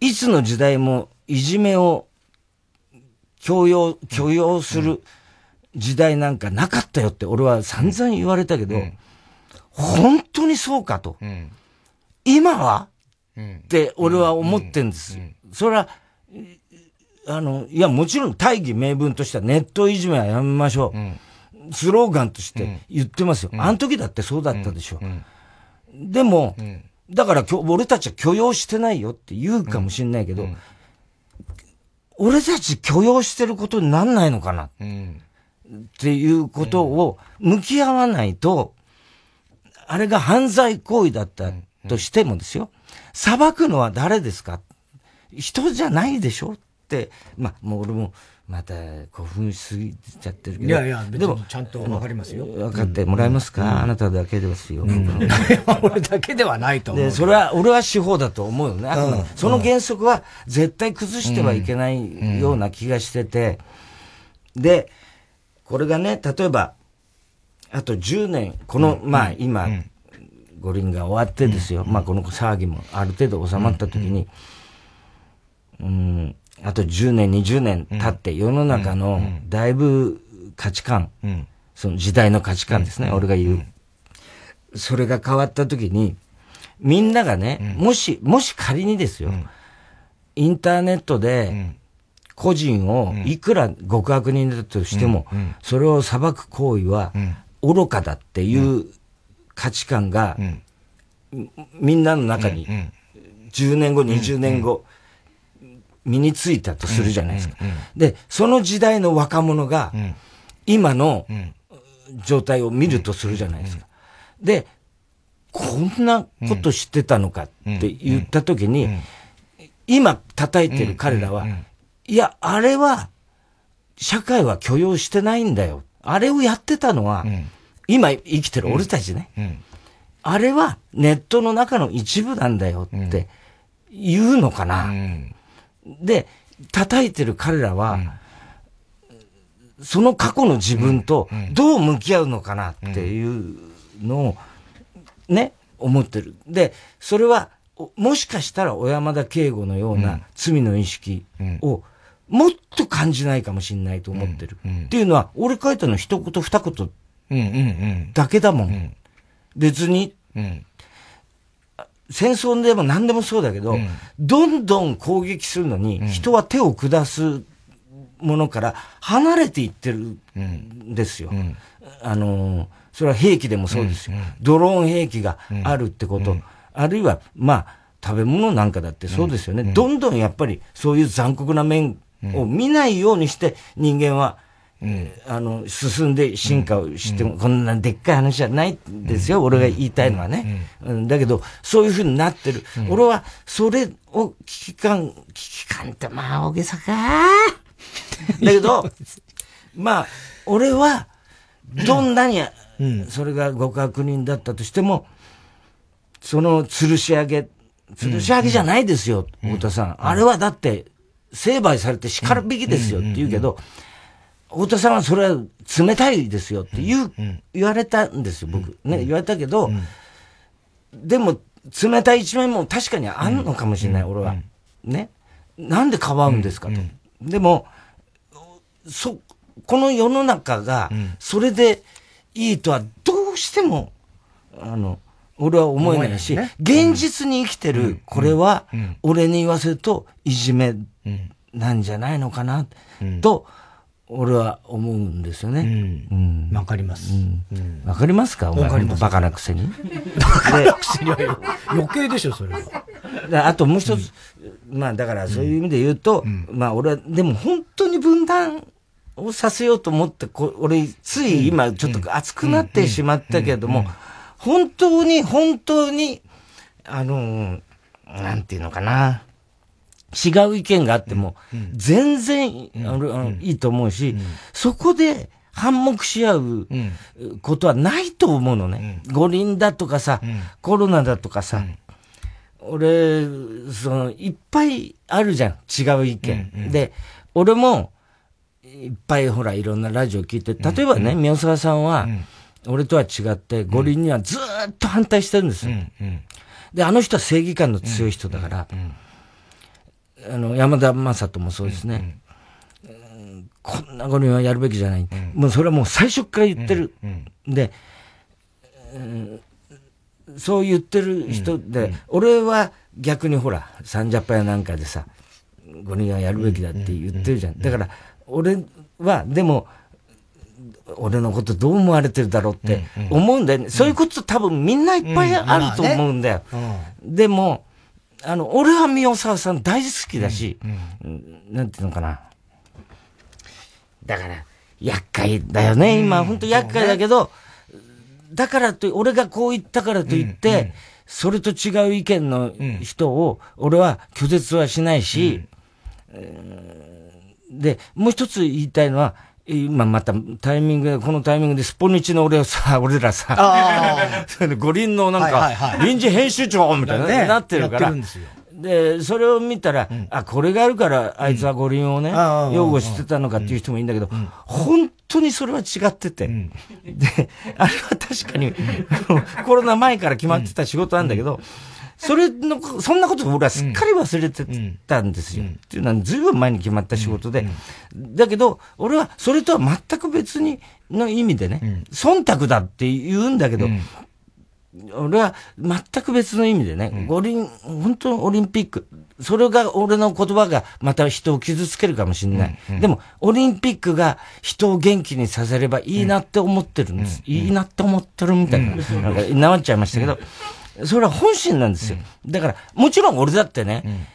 いつの時代もいじめを強要、許容する時代なんかなかったよって俺は散々言われたけど、本当にそうかと。今は？って俺は思ってんです。それは、あの、いやもちろん大義名分としてはネットいじめはやめましょう。スローガンとして言ってますよ。あの時だってそうだったでしょ。でも、だから俺たちは許容してないよって言うかもしれないけど、俺たち許容してることになんないのかなっていうことを向き合わないと、あれが犯罪行為だったとしてもですよ、裁くのは誰ですか？人じゃないでしょって、まあ、もう俺も、また興奮しすぎちゃってるけど。いやいや別にちゃんとわかりますよ。分かってもらえますか、うん。あなただけですよ。俺だけではないと思う。で、それは、俺は司法だと思うよね。あくまでうんその原則は絶対崩してはいけないような気がしてて、で、これがね、例えば、あと10年、この、まあ今、五輪が終わってですよ、まあこの騒ぎもある程度収まった時に、うん、あと10年、20年経って世の中のだいぶ価値観、その時代の価値観ですね、俺が言う。それが変わった時に、みんながね、もし、もし仮にですよ、インターネットで、個人をいくら極悪人だとしても、それを裁く行為は愚かだっていう価値観が、みみんなの中に10年後、20年後、身についたとするじゃないですか。で、その時代の若者が、今の状態を見るとするじゃないですか。で、こんなこと知ってたのかって言った時に、今叩いてる彼らは、いや、あれは、社会は許容してないんだよ。あれをやってたのは、今生きてる俺たちね。あれはネットの中の一部なんだよって言うのかな。で、叩いてる彼らは、その過去の自分とどう向き合うのかなっていうのを、ね、思ってる。で、それは、おもしかしたら小山田圭吾のような罪の意識をもっと感じないかもしれないと思ってる。っていうのは、俺書いたの一言二言だけだもん。別に、戦争でも何でもそうだけど、どんどん攻撃するのに、人は手を下すものから離れていってるんですよ。あのー、それは兵器でもそうですよ。ドローン兵器があるってこと、あるいは、まあ、食べ物なんかだってそうですよね。どんどんやっぱりそういう残酷な面を見ないようにして人間は、あの、進んで進化をしても、こんなでっかい話じゃないんですよ、俺が言いたいのはね。うん。だけど、そういうふうになってる。俺は、それを危機感、危機感ってまあ大げさか。だけど、まあ、俺は、どんなに、それが極悪人だったとしても、その吊るし上げ、吊るし上げじゃないですよ、太田さん。あれはだって、成敗されて叱るべきですよって言うけど、太田さんはそれは冷たいですよって言う、言われたんですよ、僕。ね、言われたけど、でも、冷たい一面も確かにあるのかもしれない、俺は。ね。なんでかばうんですかと。でも、そ、この世の中が、それでいいとはどうしても、あの、俺は思えないし、現実に生きてる、これは、俺に言わせると、いじめなんじゃないのかな、と、俺は思うんですよね。わかります。わかりますか？お前、わかバカなくせに。バカなくせに。はよ余計でしょ、それは。であともう一つ、まあだからそういう意味で言うと、まあ俺は、でも本当に分断をさせようと思って、こ俺、つい今ちょっと熱くなってしまったけれども、本当に、本当に、あの、なんていうのかな。違う意見があっても、全然、あのいいと思うし、そこで反目し合うことはないと思うのね。五輪だとかさ、コロナだとかさ、俺、その、いっぱいあるじゃん、違う意見。で、俺も、いっぱいほら、いろんなラジオ聞いて、例えばね、宮沢さんは、俺とは違って、五輪にはずーっと反対してるんですよ。で、あの人は正義感の強い人だから、あの、山田正人もそうですね。うんこんな五輪はやるべきじゃない。もうそれはもう最初から言ってる。で、うんそう言ってる人で、俺は逆にほら、サンジャパやなんかでさ、五輪はやるべきだって言ってるじゃん。だから、俺は、でも、俺のことどう思われてるだろうって思うんだよね。そういうこと多分みんないっぱいあると思うんだよ。でも、あの、俺は宮沢さん大好きだし、うんなんていうのかな。だから、厄介だよね、今、本当厄介だけど、だからと、俺がこう言ったからといって、それと違う意見の人を、俺は拒絶はしないし、えーで、もう一つ言いたいのは、今またタイミングで、このタイミングでスポニチの俺をさ、俺らさ 五輪のなんはいはいかは、い。臨時編集長みたいな、ねなってるから。でそれを見たら、あ、これがあるから、あいつは五輪をね、擁護してたのかっていう人もいるんだけど、本当にそれは違ってて。で、あれは確かに、コロナ前から決まってた仕事なんだけど、それの、そんなことを俺はすっかり忘れてたんですよ。っていうのは、ずいぶん前に決まった仕事で。だけど、俺はそれとは全く別に、の意味でね、忖度だって言うんだけど、俺は全く別の意味でね、五輪、本当にオリンピック、それが俺の言葉がまた人を傷つけるかもしれない。でも、オリンピックが人を元気にさせればいいなって思ってるんです。いいなって思ってるみたいな。なんか、なまっちゃいましたけど、それは本心なんですよ。だから、もちろん俺だってね、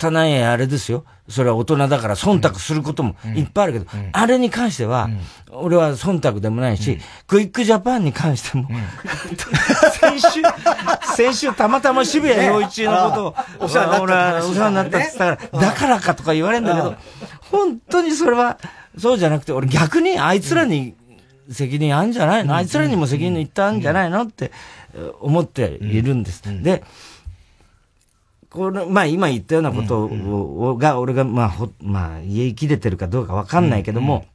汚いあれですよ。それは大人だから忖度することもいっぱいあるけど、あれに関しては、俺は忖度でもないし、クイックジャパンに関しても、先週、先週たまたま渋谷陽一のことを、お世話になったお世話になったって言ったから、だからかとか言われるんだけうん。ど、本当にそれは、そうじゃなくて、俺逆にあいつらに責任あんじゃないの？あいつらにも責任いったんじゃないの？って思っているんです。で、これ、まあ今言ったようなことを、が、俺が、まあ、ほ、まあ、言い切れてるかどうかわかんないけども、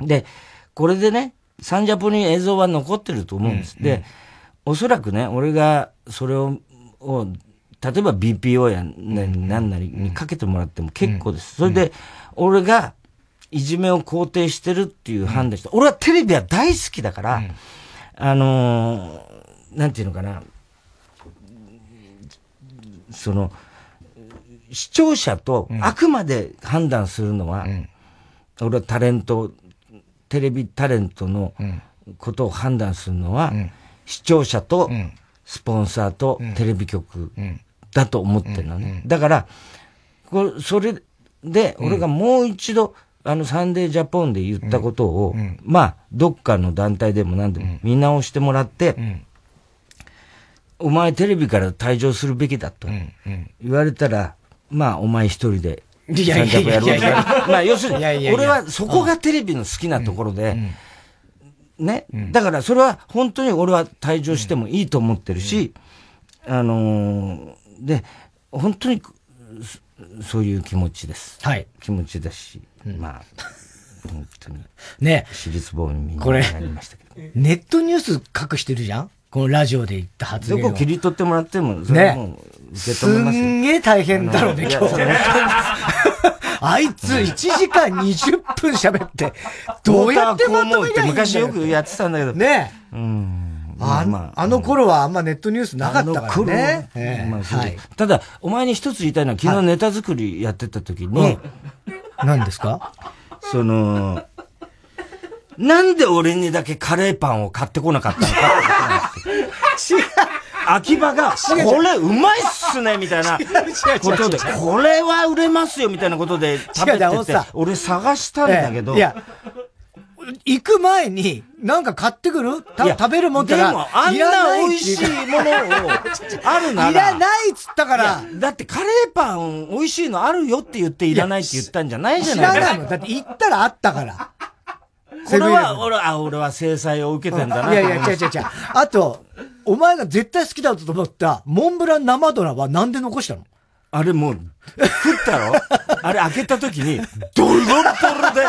で、これでね、サンジャポに映像は残ってると思うんです。で、おそらくね、俺がそれを、を例えば BPO や、ね、なんなりにかけてもらっても結構です。それで、俺が、いじめを肯定してるっていう判断して、俺はテレビは大好きだから、あのーなんていうのかな、その、視聴者とあくまで判断するのは、俺はタレント、テレビタレントのことを判断するのは、視聴者とスポンサーとテレビ局だと思ってるのね。だから、これ、それで、俺がもう一度、あの、サンデージャポンで言ったことを、まあ、どっかの団体でも何でも見直してもらって、お前テレビから退場するべきだと言われたら、まあ、お前一人で、いやいやいやいや。いまあ、要するに俺はそこがテレビの好きなところで、ね。だからそれは本当に俺は退場してもいいと思ってるし、あのーで、本当にそそういう気持ちです。はい。気持ちだし、まあ、本当に。ね私立棒にこれなりましたけど。、ネットニュース隠してるじゃん？このラジオで言った発言を。どこ切り取ってもらっても、それはも受け止めますよ。すんげえ大変だろうね、今日。あいつ1時間20分喋って、どうやってまとめりゃいいんだよ昔よくやってたんだけど。ねうん。あまあの頃はあんまネットニュースなかったからね。ええ。まあそうはい。ただ、お前に一つ言いたいのは、昨日ネタ作りやってた時に、何ですか？その、なんで俺にだけカレーパンを買ってこなかったのかって違う。秋葉が、これうまいっすねみたいな。ことで、これは売れますよみたいなことで食べててさ、俺探したんだけど、ええいや、行く前に、なんか買ってくる？食べるもんってでもあんな美味しいものをあるなら。いらないっつったから。だってカレーパン美味しいのあるよって言っていらないって言ったんじゃないじゃ知ない。らないもん。だって行ったらあったから。これは、俺は、あ、俺は制裁を受けてんだな。いやいや、違う違う違う。あと、お前が絶対好きだと思った、モンブラン生ドラはなんで残したの？あれもう、食ったろ？あれ開けた時に、ドロッドロで、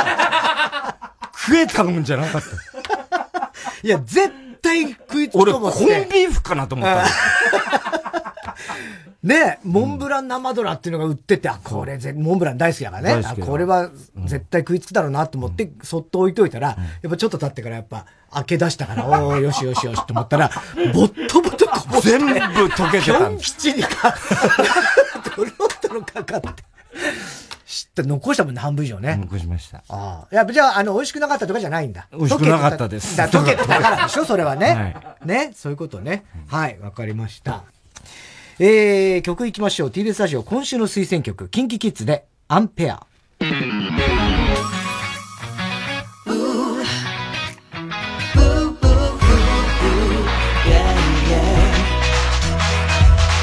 食えたもんじゃなかった。いや、絶対食いつく俺、と思コって。ンビーフかなと思った。ねモンブラン生ドラっていうのが売ってて、あ、これぜ、モンブラン大好きだからね。これは絶対食いつくだろうなと思って、そっと置いといたら、やっぱちょっと経ってからやっぱ、開け出したから、おーよしよしよしと思ったら、ボットボトこ全部溶けてたピョン吉にか、ドロッドロかかって。知った、残したもんね、半分以上ね。残しました。ああ。やっぱじゃあ、あの、美味しくなかったとかじゃないんだ。美味しくなかったですだ溶けてたからでしょ、それはね。はね、そういうことね。はい、わかりました。えー、曲いきましょう。TBS ラジオ今週の推薦曲、キンキキッズで、アンペア。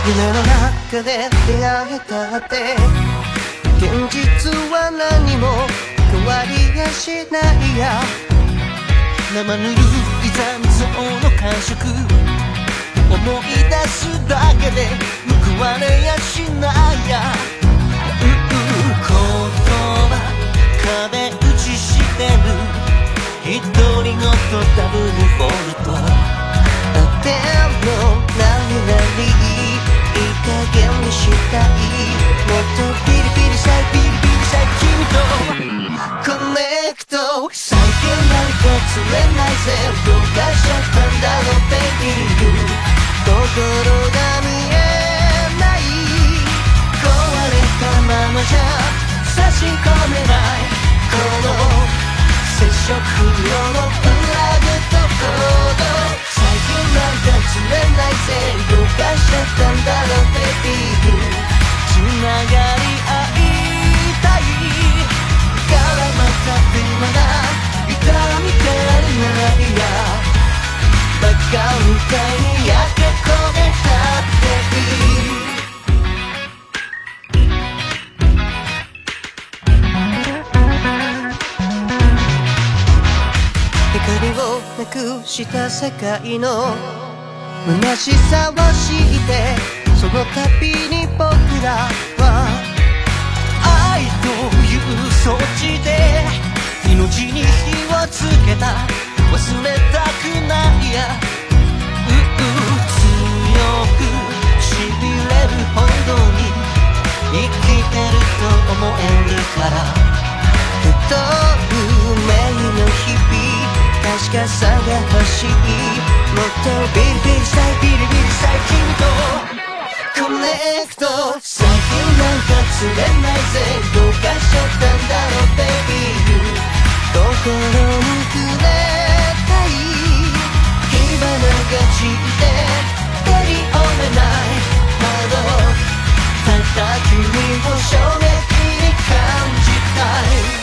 夢の中で出会えたって現実は何も変わりやしないや。生ぬるい残像の感触。思い出すだけで報われやしないや。うう言葉壁打ちしてる。独り言ダブルフォルト。でも何々いい加減にしたい。たい君とコネクト最近なんか釣れないぜどうかしちゃったんだろう baby 心が見えない壊れたままじゃ差し込めないこの接触不良のプラグとコード最近なんか釣れないぜどうかしちゃったんだろう baby つながりした世界の虚しさを知ってその度に僕らは愛という装置で命に火をつけた。忘れたくないや。うう強くしびれるほどに。生きてると思えるから。不透明の日々。確かさが欲しいもっとビリビリしたいビリビリしたい君とコネクト最近なんか釣れないぜどうかしちゃったんだろう baby 心に触れたい火花が散って照り折れない窓ただ君を衝撃に感じたい。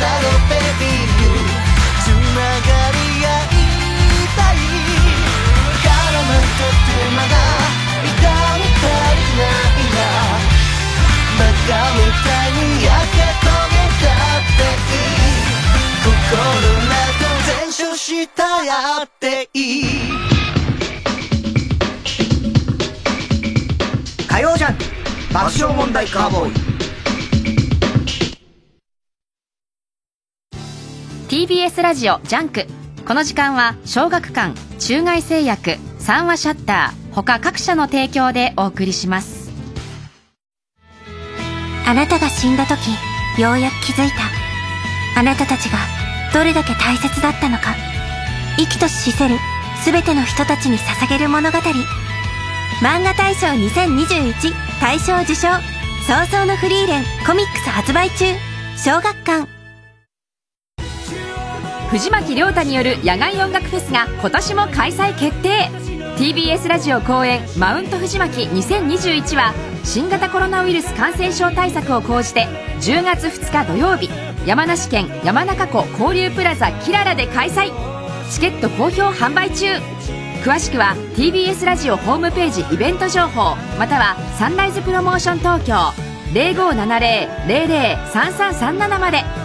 だろう baby つながり合いたいからまた手間が痛み足りないな。バカみたいに焼け焦げたっていい心な。ど全焼したやっていい火曜ジャンク。爆笑問題カーボーイ。TBS ラジオ JUNK。この時間は小学館中外製薬三和シャッター他各社の提供でお送りします。あなたが死んだ時ようやく気づいた。あなたたちがどれだけ大切だったのか。生きとし死せる全ての人たちに捧げる物語。漫画大賞2021大賞受賞。早々のフリーレンコミックス発売中。小学館。藤巻亮太による野外音楽フェスが今年も開催決定。TBS ラジオ公演「マウント藤巻2021」は新型コロナウイルス感染症対策を講じて10月2日土曜日山梨県山中湖交流プラザキララで開催。チケット好評販売中。詳しくは TBS ラジオホームページイベント情報またはサンライズプロモーション東京0570-003337まで。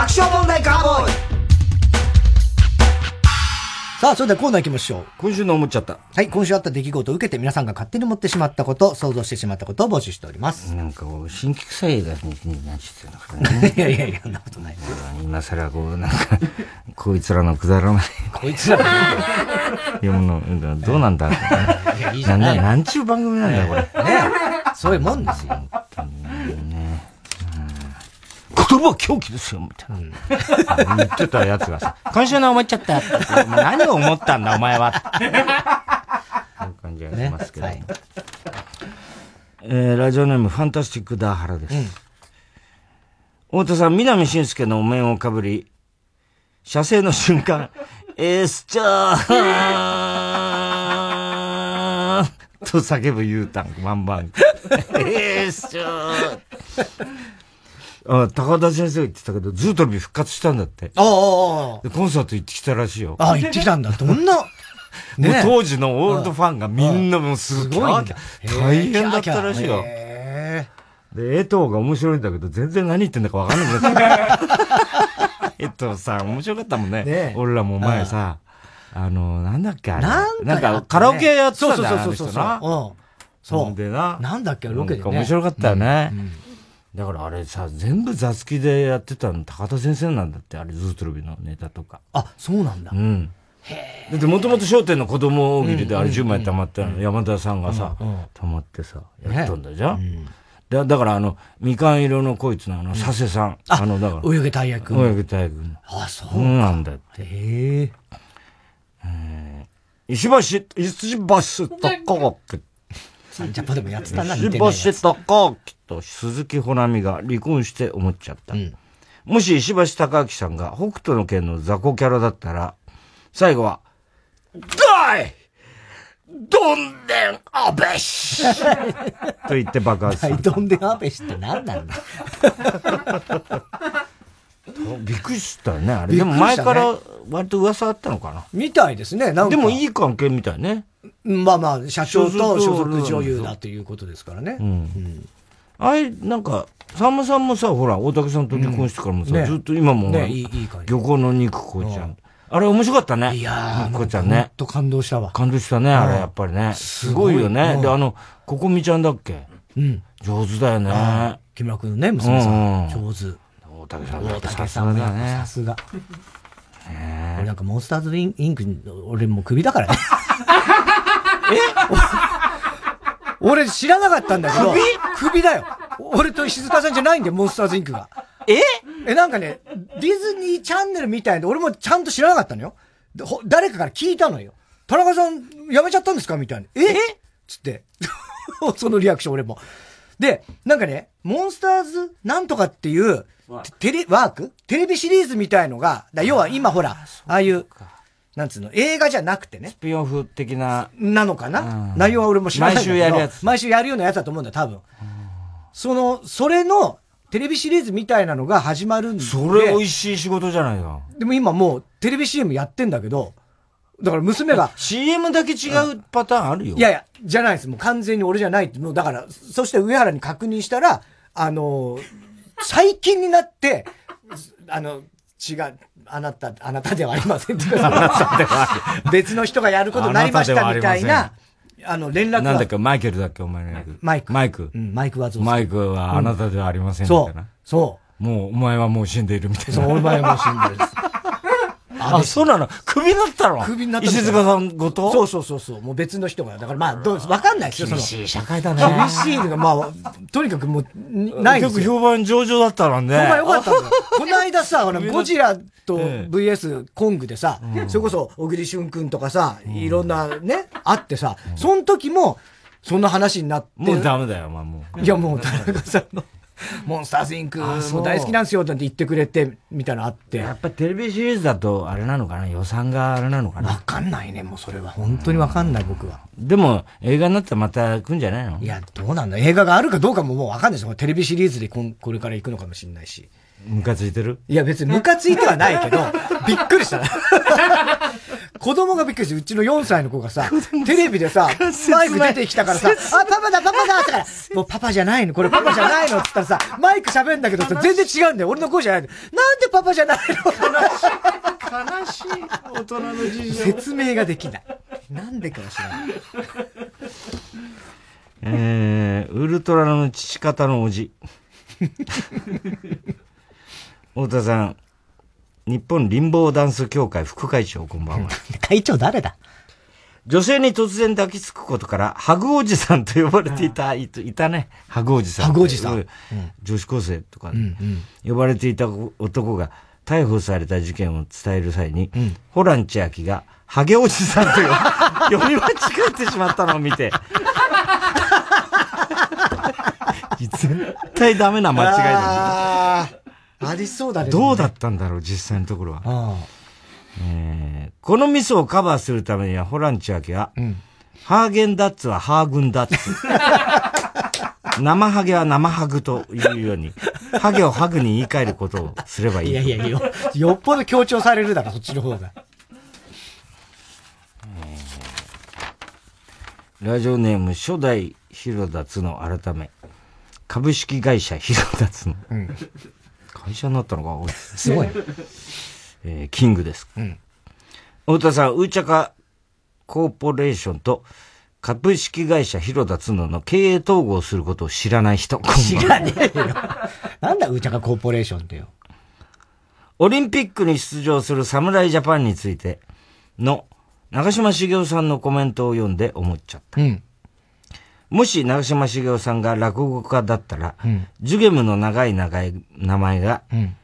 爆笑問題カーボーイさあ、それではコーナー行きましょう。今週の思っちゃった。はい、今週あった出来事を受けて皆さんが勝手に思ってしまったこと、想像してしまったことを募集しております。なんかこう、新規臭い映画になっちゃってるのかね。いやいやいや、そんなことない。今更こう、なんか、こいつらのくだらない。こいつら読むの、どうなんだっていやいいじなんだ、ゃないなんちゅう番組なんだよ、これ。ねそういうもんですよ。言葉は狂気ですよ、みたいな。言ってたやつがさ、今週の思っちゃった何を思ったんだ、お前は。そういう感じがしますけど。えー、ラジオネーム、ファンタスティックダーハラです。太田さん、南俊介のお面をかぶり、射精の瞬間、エスチャーと叫ぶユータン、ワンバン。エスチャーあ、高田先生が言ってたけど、ズートルビ復活したんだって。ああ、ああ。で、コンサート行ってきたらしいよ。ああ、行ってきたんだ。どんな、もう当時のオールドファンがみんなもうすごいうん大変だったらしいよ。へで、江藤が面白いんだけど、全然何言ってんだかわかんなくなって。江藤さん、面白かったもんね。ね俺らも前さ、あの、なんだっけあれ。なんかやったねなんかカラオケやってたんだよそうそうそうそうあの人なうんそうでな。なんだっけロケでね面白かったよね。だからあれさ、全部雑記でやってたの高田先生なんだって、あれ、ズートルビのネタとか。あ、そうなんだ。うん。だってもともと商店の子供大喜利であれうん10枚溜まったの、山田さんがさうんうん、溜まってさ、やったんだじゃんだだからあの、みかん色のこいつのあの、佐世さん。あの、だから。泳げたい役泳げたい役。あ、そうなんだって。へえ。石橋、石橋高木。サンジャポでもやってたな、石橋高木と鈴木保奈美が離婚して思っちゃった。もし石橋貴明さんが北斗の拳の雑魚キャラだったら、最後は、大どんでんあべし と言って爆発する大。どんでんアベシって何なんだ？びっくりしたよね、あれ。ねも前から割と噂あったのかな？みたいですね。なんかでもいい関係みたいね。まあまあ、社長と所所属属女優だということですからね。うん。あれ、なんか、さんまさんもさ、ほら、大竹さんと離婚してからもさ、うんねずっと今も、ねいいいい感じ漁港の肉子ちゃん。あれ面白かったね。いや肉子ちゃんね。と感動したわ。感動したね、あれ、うんやっぱりね。すすごいごいよね。うんで、あの、ここみちゃんだっけ？うん。上手だよね。木村君のね、娘さん。うん上手。大竹さん大竹さんもやっぱさすが。俺なんかモンスターズインインク、俺もう首だからね。え？俺知らなかったんだけど。首？首だよ。俺と石塚さんじゃないんだよ、モンスターズインクが。え？え、なんかね、ディズニーチャンネルみたいで、俺もちゃんと知らなかったのよ。でほ誰かから聞いたのよ。田中さん、辞めちゃったんですか？みたいな。え？つって。そのリアクション俺も。で、なんかね、モンスターズなんとかっていう、テレ、ワーク？テレビシリーズみたいのが、だ要は今ほら、ああいう、なんつうの、映画じゃなくてね。スピンオフ的な。なのかな？内容は俺も知らない。毎週やるやつ毎週やるようなやつだと思うんだよ、多分。その、それの、テレビシリーズみたいなのが始まるんで。それ美味しい仕事じゃないか。でも今もう、テレビ CM やってんだけど、だから娘が。CM だけ違うパターンあるよ。いやいや、じゃないです。もう完全に俺じゃないって。もうだから、そして上原に確認したら、あの、最近になって、あの、違う、あなた、あなたではありません別の人がやることになりましたみたいな、あの、連絡が。なんだっけ、マイケルだっけ、お前の役。マイク。マイク。うん、マイクはマイクはあなたではありませんみたいな。そう。もう、お前はもう死んでいるみたいな。そう、お前はもう死んでる。あ、そうなの？首になったの？首になった石塚さんごと？そうそうそうそう。もう別の人が。だからまあ、どう、わかんないですよ、厳しい社会だね厳しいのが、まあ、とにかくもう、ないんですよ。結構評判上々だったのね。評判良かったんだよ。この間さ、あの、ゴジラと VS コングでさ、それこそ、小栗旬くんとかさ、いろんなね、あってさ、その時も、そんな話になって。もうダメだよ、まあもう。いや、もう、田中さんの。モンスターズインクも大好きなんですよって言ってくれて、みたいなのあって。やっぱテレビシリーズだと、あれなのかな？予算があれなのかな？わかんないね、もうそれは。本当にわかんない、僕は。でも、映画になったらまた来んじゃないの？いや、どうなんだ映画があるかどうかももうわかんないですよ。テレビシリーズでこんこれから行くのかもしれないし。ムカついてる？いや、別にムカついてはないけど、びっくりした。子供がびっくりして、うちの4歳の子がさ、テレビでさ、マイク出てきたからさ、あ、パパだ、パパだってから、もうパパじゃないのこれパパじゃないのって言ったらさ、マイク喋んだけどさ、全然違うんだよ。俺の声じゃないの。なんでパパじゃないの？悲しい。大人の事情。説明ができない。なんでかもしれない。えー、ウルトラの父方のおじ。太田さん、日本リンボーダンス協会副会長、こんばんは。会長誰だ？女性に突然抱きつくことから、ハグおじさんと呼ばれていた、いいたね。ハグおじさん。ハグおじさん。女子高生とか、うん呼ばれていた男が逮捕された事件を伝える際に、ホラン千秋が、ハゲおじさんと 読み間違えてしまったのを見て、絶対ダメな間違いだありそうだね。どうだったんだろう、実際のところは。えーこのミスをカバーするためには、ホラン千秋は、ハーゲンダッツはハーグンダッツ。生ハゲは生ハグというように、ハゲをハグに言い換えることをすればいい。いやいや、よ、よっぽど強調されるだから、そっちの方が。ラジオネーム初代広田つの改め、株式会社広田つの。会社になったのか、おい すごい。えーキングです。太田さん、ウーチャカコーポレーションと株式会社広田つのの経営統合することを知らない人。知らねえよ。なんだ、うーちゃかコーポレーションってよ。オリンピックに出場する侍ジャパンについての長嶋茂雄さんのコメントを読んで思っちゃった。うん。もし長嶋茂雄さんが落語家だったら、うんジュゲムの長い長い名前が、うん。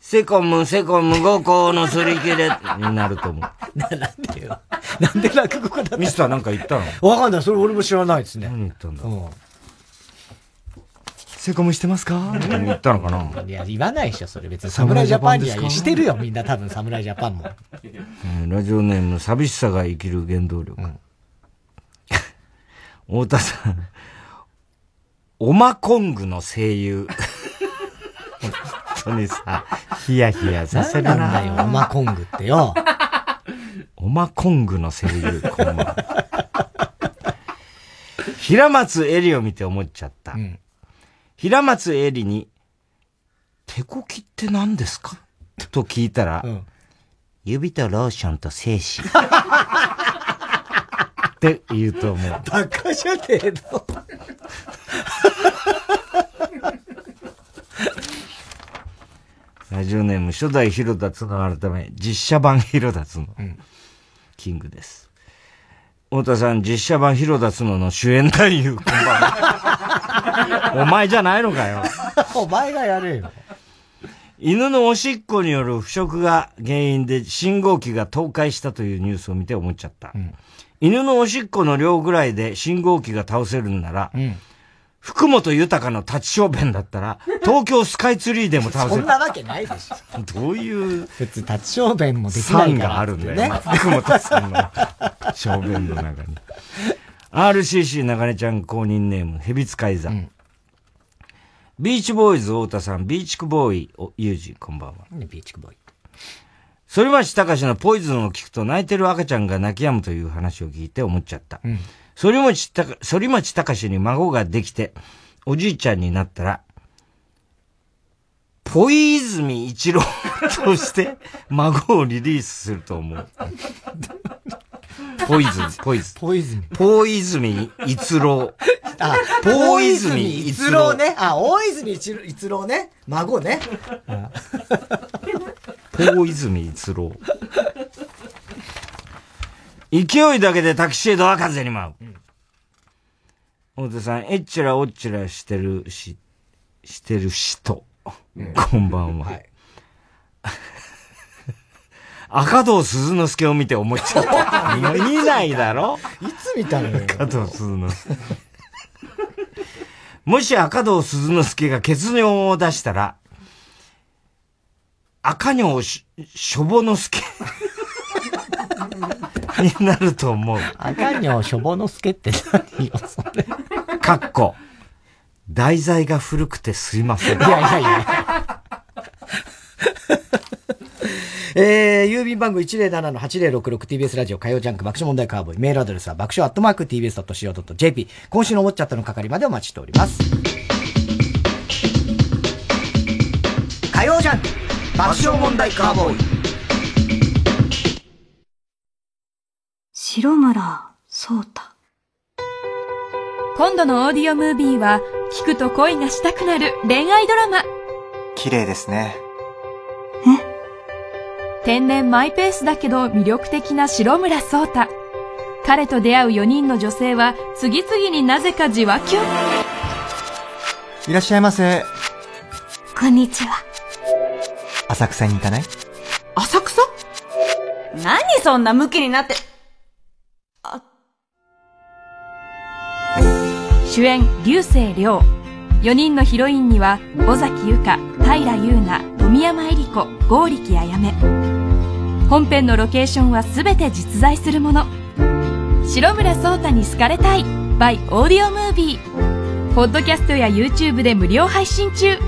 セコム、セコム、五校のすり切れになると思う。な、なんでよ。なんで落語家だったミスターなんか言ったの？わかんない。それ俺も知らないですね。何言ったんだ？うん。セコムしてますか？言ったのかな？いや、言わないでしょ、それ別に。侍ジャパンにはしてるよ、みんな多分侍ジャパンも。えーラジオネーム、寂しさが生きる原動力。太田さん、オマコングの声優。本当にさ、ヒヤヒヤさせるな。なんだよ、オマコングってよ。オマコングの声優、こんばんは。平松絵里を見て思っちゃった。平松絵里に、手こきって何ですか？と聞いたら、指とローションと精子。って言うと思う。バカじゃねえの。ラジオネーム初代広田つの改め、実写版広田つの、キングです。太田さん、実写版広田つのの主演男優、こんばんは。お前じゃないのかよ。お前がやれよ。犬のおしっこによる腐食が原因で信号機が倒壊したというニュースを見て思っちゃった。犬のおしっこの量ぐらいで信号機が倒せるんなら、福本豊の立ち小便だったら、東京スカイツリーでも倒せる。そんなわけないでしょ。どういう、別に立ち小便もできないから。があるんだよ。福本さんの小便の中に。RCC 中根ちゃん公認ネーム、ヘビ使い座。ビーチボーイズ太田さん、ビーチクボーイ、おゆうじ、こんばんは。ビーチクボーイ？反町隆史のポイズンを聞くと泣いてる赤ちゃんが泣き止むという話を聞いて思っちゃった。うん反町たか反町隆史に孫ができて、おじいちゃんになったら、ポイズミ一郎そして、孫をリリースすると思う。ポイズン、ポイズン。ポイズン。ポイズミ逸郎。あ、ポイズミ逸郎ね。あ、大泉逸逸郎ね。孫ね。ポイズミ逸郎。勢いだけでタキシードは風に舞う。大手さん、えっちらおっちらしてるし、してる人。こんばんは。赤道鈴之助を見て思いついた。見ないだろ？いつ見たのよ。赤道鈴之助。もし赤道鈴之助が血尿を出したら、赤尿し、しょぼの助 になると思う。赤尿しょぼの助って何よ、それ。かっこ。題材が古くてすいません。いやいやいや。えー、郵便番号 107-8066TBS ラジオ火曜ジャンク爆笑問題カーボーイ。メールアドレスは爆笑アットマーク TBS.CO.JP。今週のウォッチャットの係までお待ちしております。火曜ジャンク爆笑問題カーボーイ。白村聡太今度のオーディオムービーは聞くと恋がしたくなる恋愛ドラマ綺麗ですね。天然マイペースだけど魅力的な白村聡太彼と出会う4人の女性は次々になぜかじわきゅんいらっしゃいませ。こんにちは。浅草に行かない？浅草？何そんなムキになって。あ。主演流星涼。4人のヒロインには尾崎由香平優奈富山恵里子剛力あやめ本編のロケーションは全て実在するもの。白村聡太に好かれたい by オーディオムービー。ポッドキャストや YouTube で無料配信中。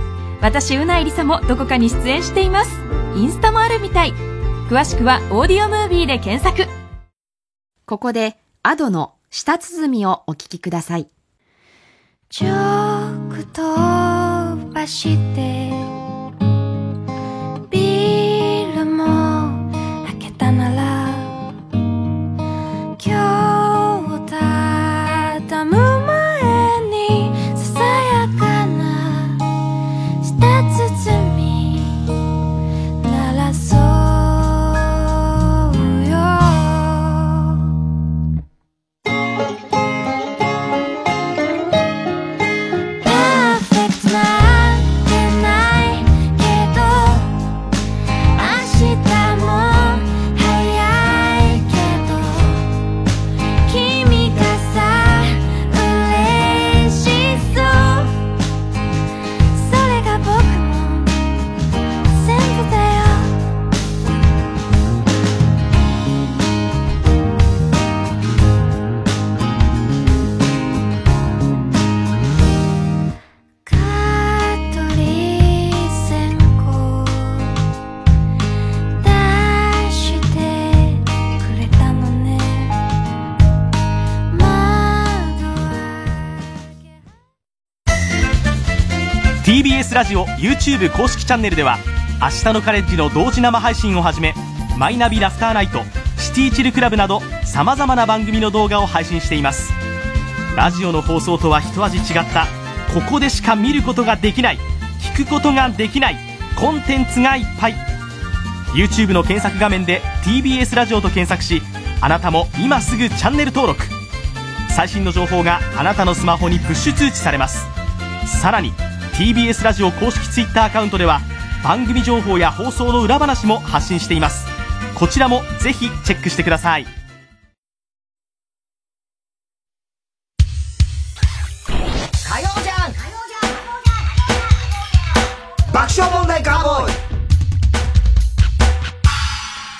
私うないりさもどこかに出演しています。インスタもあるみたい。詳しくはオーディオムービーで検索。ここで、アドの舌鼓をお聞きください。ちょく飛ばしてラジオ YouTube 公式チャンネルでは明日のカレッジの同時生配信をはじめマイナビラフターナイトシティチルクラブなどさまざまな番組の動画を配信しています。ラジオの放送とは一味違ったここでしか見ることができない聞くことができないコンテンツがいっぱい。YouTube の検索画面で TBS ラジオと検索しあなたも今すぐチャンネル登録。最新の情報があなたのスマホにプッシュ通知されます。さらに TBS ラジオ公式 Twitter アカウントでは番組情報や放送の裏話も発信しています。こちらもぜひチェックしてください。火曜じゃん。爆笑問題カーボーイ。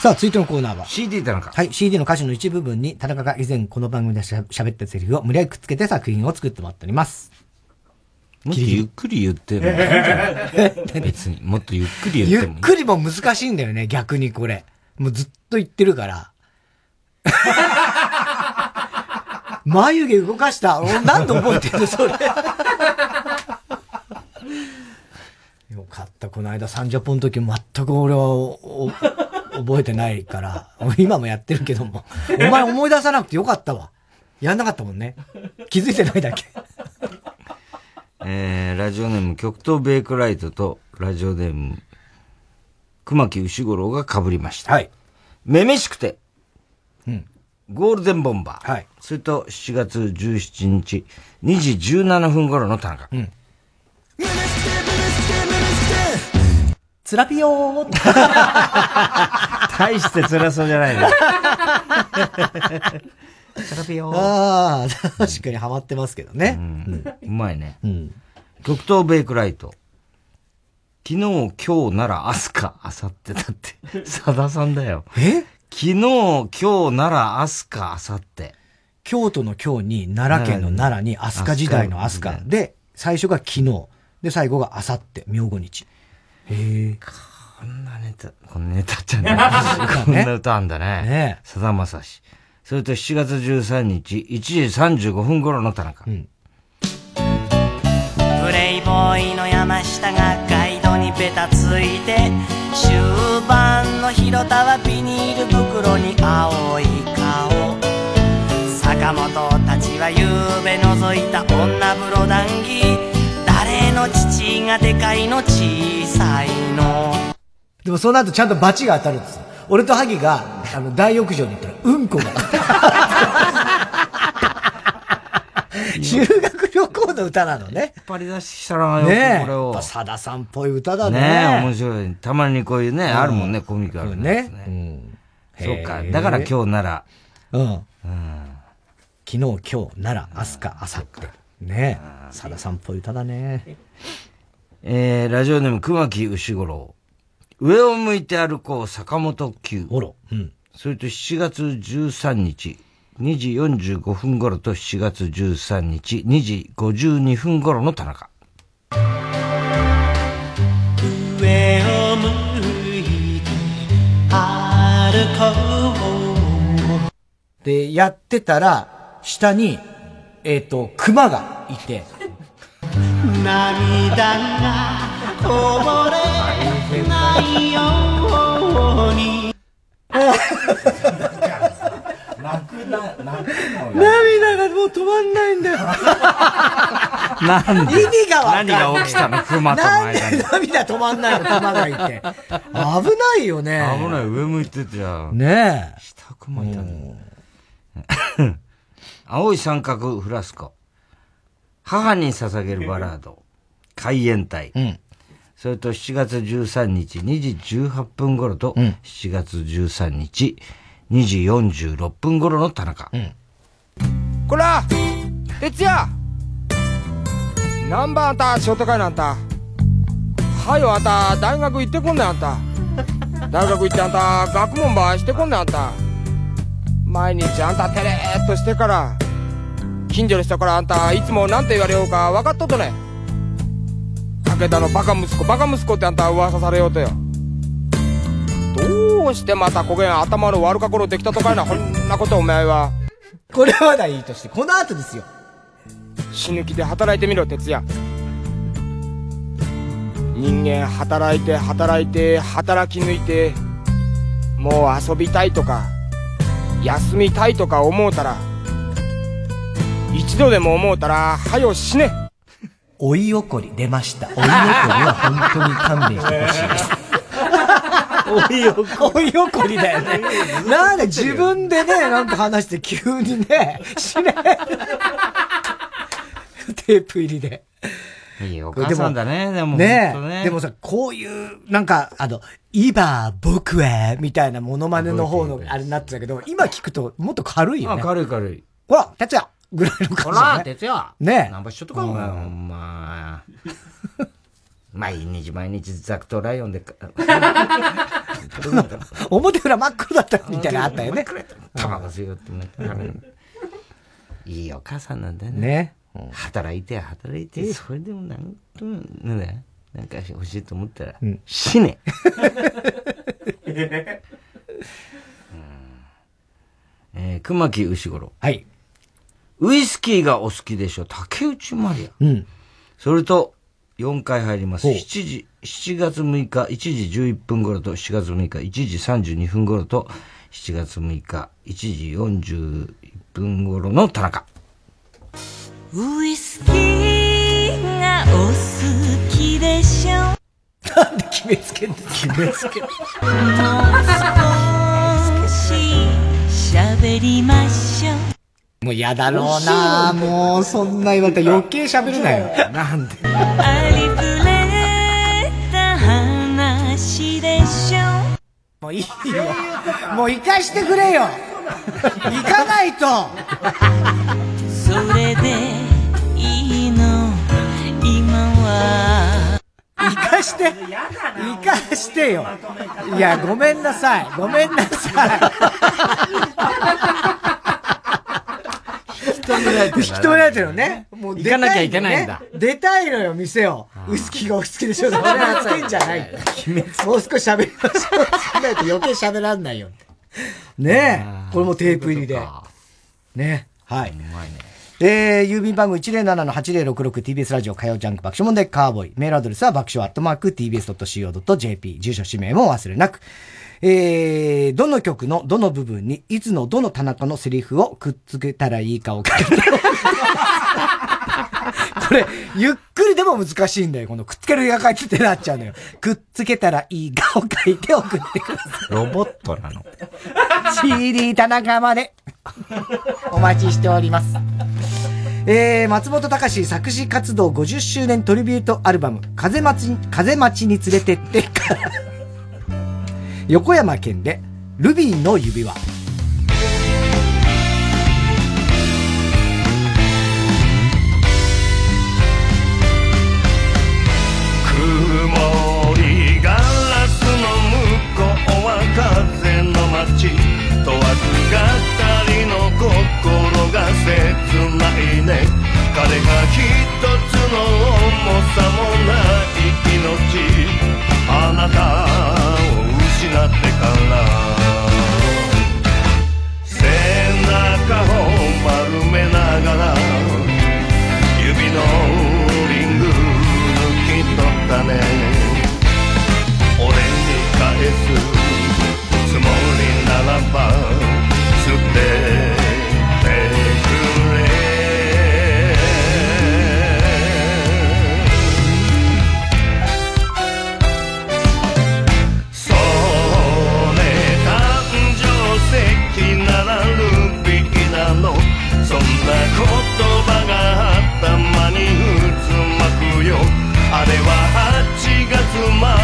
さあ、続いてのコーナーは。CD 田中。はい、CD の歌詞の一部分に田中が以前この番組でしゃ喋ったセリフを無理やりくっつけて作品を作ってもらっております。もっとゆっくり言ってもいいんじゃない？別に。もっとゆっくり言ゆってもいい。っくりも難しいんだよね、逆にこれ。もうずっと言ってるから。眉毛動かした。俺何度覚えてるの、それ。よかった。この間30分の時全く俺は覚えてないから、今もやってるけども。お前思い出さなくてよかったわ。やんなかったもんね。気づいてないだけ。えー、ラジオネーム極東ベイクライトとラジオネーム熊木牛五郎が被りました。はい。めめしくて、うん。ゴールデンボンバー。はい。それと7月17日、2時17分頃の田中。うん。つらぴよー 大して辛そうじゃないね。つらぴよーああ、確かにハマってますけどね。うまいね。うん。極東ベイクライト。昨日、今日なら明日か明後日だって。さださんだよ。え？昨日、今日なら明日か明後日。京都の京に、奈良県の奈良に、飛鳥時代の飛鳥。で、最初が昨日。で、最後が明後日、明後日。へえ。こんなネタ、こんなネタっちゃ ね。こんな歌あんだね。ねさだまさし。それと7月13日、1時35分頃の田中。プレイボーイの山下がガイドにベタついて終盤の広田はビニール袋に青い顔。坂本たちは夕べ覗いた女風呂談義誰の父がでかいの？小さいの。でもその後ちゃんとバチが当たるんですよ。俺と萩が、あの、大浴場に行ったら、うんこが。修学旅行の歌なのね。引っ張り出したらよく。これをさださんっぽい歌だね。ねえ、面白い。たまにこういうね、あるもんね、コミカルなやつね。ね。うん。そうか。だから今日なら。うん。昨日、今日、奈良、明日か、明後日。ねえ。さださんっぽい歌だね。えー、ラジオネーム熊木牛五郎。上を向いて歩こう坂本九。おろ。うん。それと7月13日、2時45分頃と7月13日、2時52分頃の田中。上を向いて歩こうで、やってたら、下に、えっ、と、熊がいて、涙がこぼれないように涙がもう止まんないんだよ。なんで？意味がわかんない。何が起きたの？熊との間に涙止まんないの？熊がいて。危ないよね。危ない、上向いててじゃん。ねえ。下熊いたね。青い三角フラスコ。母に捧げるバラード。海援隊。それと7月13日2時18分頃と、7月13日2時46分頃の田中。こら哲也！何番あんたショート会なんた。はよあんた大学行ってこんねんあんた。大学行ってあんた学問ばしてこんねんあんた。毎日あんたてれーっとしてから近所の人からあんたいつも何て言われようか分かっとっとね武田のバカ息子バカ息子ってあんた噂されようとよ。どうしてまたこげん頭の悪かころできたとかいなこんなことお前は。これはまだいいとして、この後ですよ。死ぬ気で働いてみろ哲也。人間働いて働いて働き抜いてもう遊びたいとか休みたいとか思うたら一度でも思うたらはよ死ね追い怒り出ました。追い怒りは本当に勘弁してほしいです。追い怒り。追い怒りだよね。なんで自分でね、なんか話して急にね、死ね。テープ入りで。いいお母さんだね、でも。ねねでもさ、こういう、なんか、あの、今、僕は、みたいなモノマネの方のあれになってたけど、今聞くともっと軽いよね。あ軽い軽い。ほら、哲也ぐらいのほ感じだら、ね。哲也ねナンバーしとっとか、お前、ほんま。毎日毎日ザクとライオンでか、表裏真っ黒だったみたいなのあったよね。タバコ吸いよってね。いいお母さんなんだよね。ね。働いて働いて、それでもなんとも、なんだなんか欲しいと思ったら、死ね。えー、熊木牛五郎。はい。ウイスキーがお好きでしょ竹内まりや。うん。それと、4回入ります。7時7月6日1時11分頃と7月6日1時32分頃と7月6日1時41分頃の田中。ウイスキーがお好きでしょなんで決めつけんの決めつけもう少し喋りましょうもう嫌だろうなもうそんな言われたら余計喋るなよ。なんで。ありふれた話でしょ。もういいよ。もう行かしてくれよ。行かないと。それでいいの今は。行かして。行かしてよ。いや、ごめんなさい。ごめんなさ引き止められてるい。引き止められてるのね。もう行かなきゃいけないんだ。出たいのよ、店を。ウイスキーがお好きでしょ。俺はつけんじゃない。もう少し喋りましょう。つけないと余計喋らんないよ。ねえ。これもテープ入りで。ねはい。えー、郵便番号 107-8066TBS ラジオ火曜ジャンク爆笑問題カーボーイ。メールアドレスは爆笑アットマーク TBS.CO.JP。住所氏名も忘れなく。えー、どの曲のどの部分にいつのどの田中のセリフをくっつけたらいいかを書いて。これ、ゆっくりでも難しいんだよ。このくっつけるが書いてってなっちゃうのよ。くっつけたらいいかを書いて送ってください。ロボットなの。CD 田中までお待ちしております。えー、松本隆作詞活動50周年トリビュートアルバム、風待ち、風待ちに連れてってから、横山県で、ルビーの指輪。曇りガラスの向こうは風の街問わずが二人の心が切ないね彼が一つの重さもない命あなた失ってから。背中を丸めながら指のリング抜き取ったね。俺に返すつもりならば tomorrow.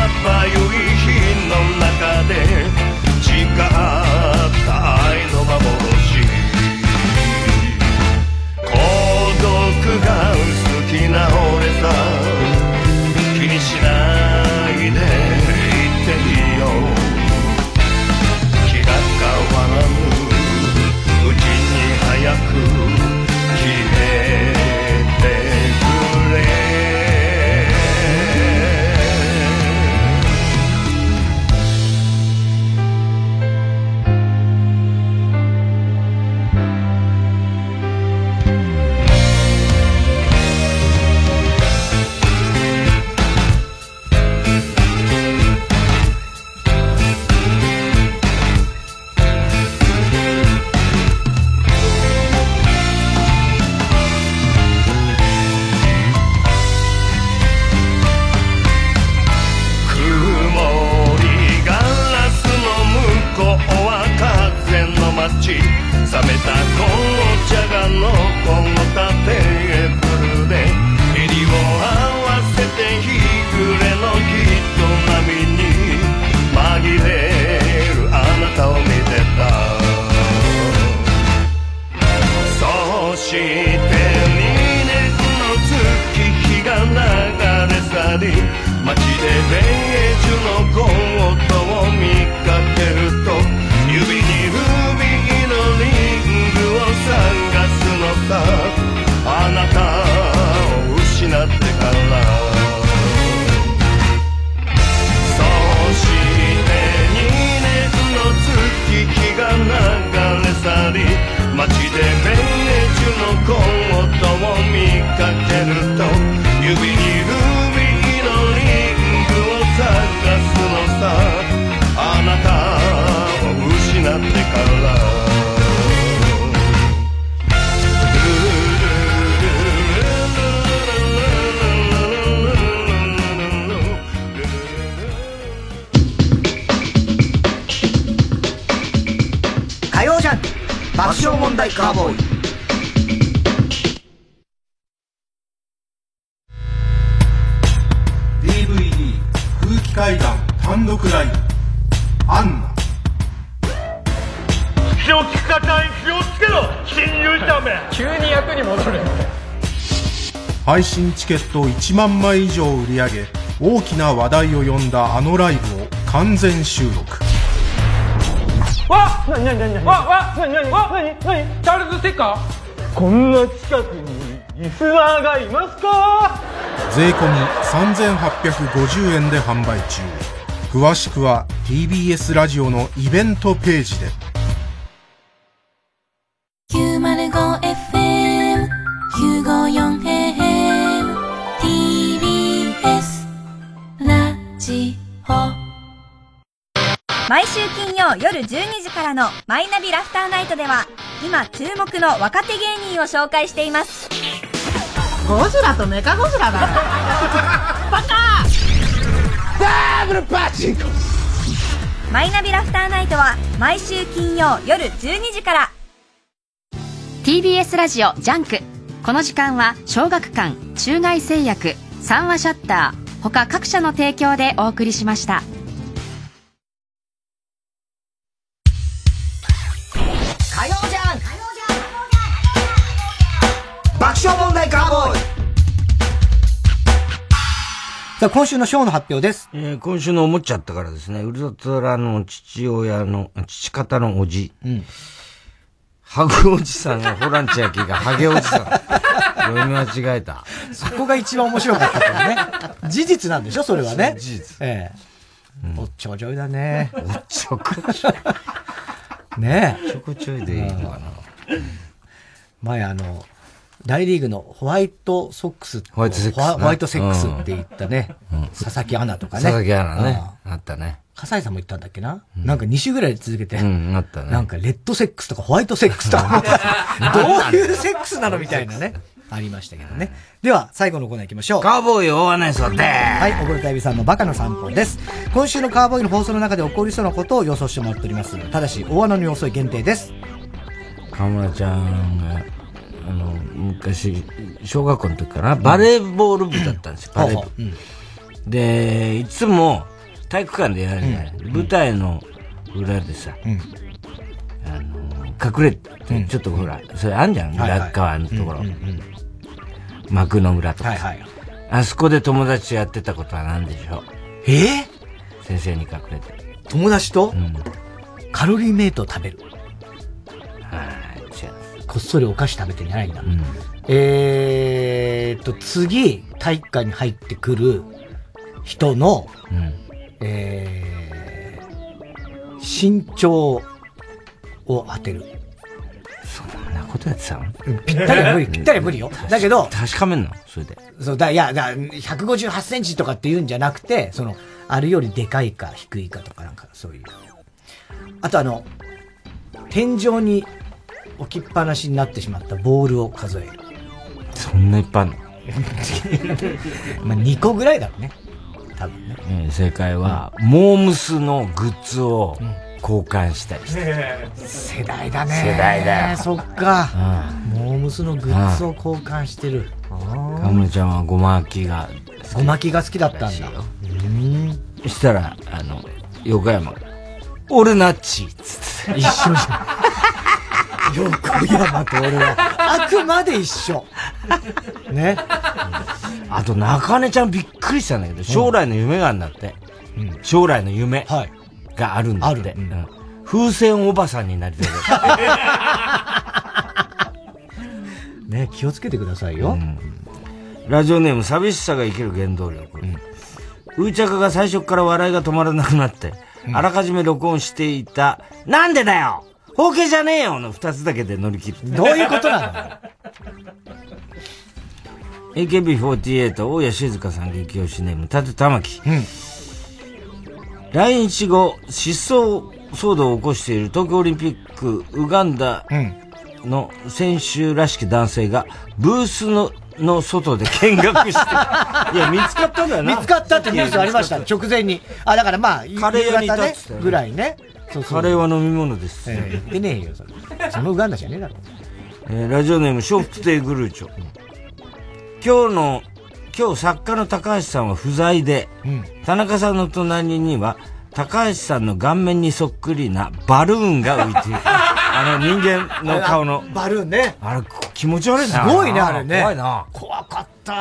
チケット1万枚以上売り上げ大きな話題を呼んだあのライブを完全収録。わなになになにわわなになにわなになにチャールズ・テッカーこんな近くにリスナーがいますか税込3850円で販売中詳しくは TBS ラジオのイベントページでトでは今注目の若手芸人を紹介しています。ゴジラとメカゴジラだバカ！ダブルパチンコ！マイナビラフターナイトは毎週金曜夜12時から。TBS ラジオ JUNK。この時間は小学館中外製薬三和シャッター他各社の提供でお送りしましたさあ、今週のショーの発表です。えー今週の思っちゃったからですね、ウルトラの父親の、父方のおじ。うん。ハグおじさんがホラン千秋がハゲおじさん。読み間違えた。そこが一番面白かったからね。事実なんでしょ？それはね。事実。ええ。おっちょこちょいだね。おっちょこちょい。ねえ。ちょこちょいでいいのかな。前あの、大リーグのホワイトソックス。ホワイトセックスなホワイトセックスって言ったね。佐々木アナとかね。佐々木アナねあ。あったね。笠井さんも言ったんだっけな、なんか2週ぐらい続けて。うん、あったね。なんかレッドセックスとかホワイトセックスとか。どういうセックスなのみたいなね。ありましたけどね。では、最後のコーナー行きましょう。カーボーイ大穴そうではい、溺れたエビさんのバカの散歩です。今週のカーボーイの放送の中で起こりそうなことを予想してもらっております。ただし、大穴の予想限定です。河村ちゃんが、あの、昔、小学校の時かな、バレーボール部だったんですよ、バレー部。うん。で、いつも体育館でやるじゃない、舞台の裏でさ、あの、隠れて、ちょっとほら、それあんじゃん、裏側のところ。幕の裏とか。あそこで友達とやってたことは何でしょう？え？先生に隠れて。友達と、カロリーメイトを食べる。はい。こっそりお菓子食べてんじゃないんだ。えーっと、次、体育館に入ってくる人の、えー、身長を当てる。そんなことやってたの？ぴったりは無理、ぴったりは無理よ。だけど、確かめんの？それで。そうだ、いや、だ158センチとかって言うんじゃなくて、その、あるよりでかいか低いかとかなんかそういう。あとあの、天井に置きっぱなしになってしまったボールを数える。そんないっぱいあんの？まあ2個ぐらいだろうね。多分ね。えー正解は、モームスのグッズを交換したりして。世代だね。世代だよそっか。モームスのグッズを交換してる。河村ちゃんはごまきがごまきが好きだったんだ。うん。そしたら、あの、横山が、俺ナッチっつって。一緒じゃん。横山と俺は、あくまで一緒。ね。あと、中根ちゃんびっくりしたんだけど、将来の夢があるんだって。将来の夢があるんだって。うん風船おばさんになりたい。ね、気をつけてくださいよ。ラジオネーム、寂しさが生きる原動力。うーちゃかが最初から笑いが止まらなくなって、あらかじめ録音していた、なんでだよ包茎じゃねえよの二つだけで乗り切る。どういうことなんだよ AKB48 大谷静香さん激推しネーム立玉木、来日後失踪騒動を起こしている東京オリンピックウガンダの選手らしき男性がブースのの外で見学して いや見つかったんだよな。見つかったってニュースありました、直前に。あ、だからまあ、夕カレー屋にいた方ね。ぐらいね。そうカレーは飲み物です。ええ言ってねえよ、それ。そのウガンダじゃねえだろ。えーラジオネーム、笑福亭グルーチョ。今日の、今日作家の高橋さんは不在で、田中さんの隣には、高橋さんの顔面にそっくりなバルーンが浮いている。あの人間の顔の。バルーンね。あれ、気持ち悪いな。すごいね、あれね。怖いな。怖かった。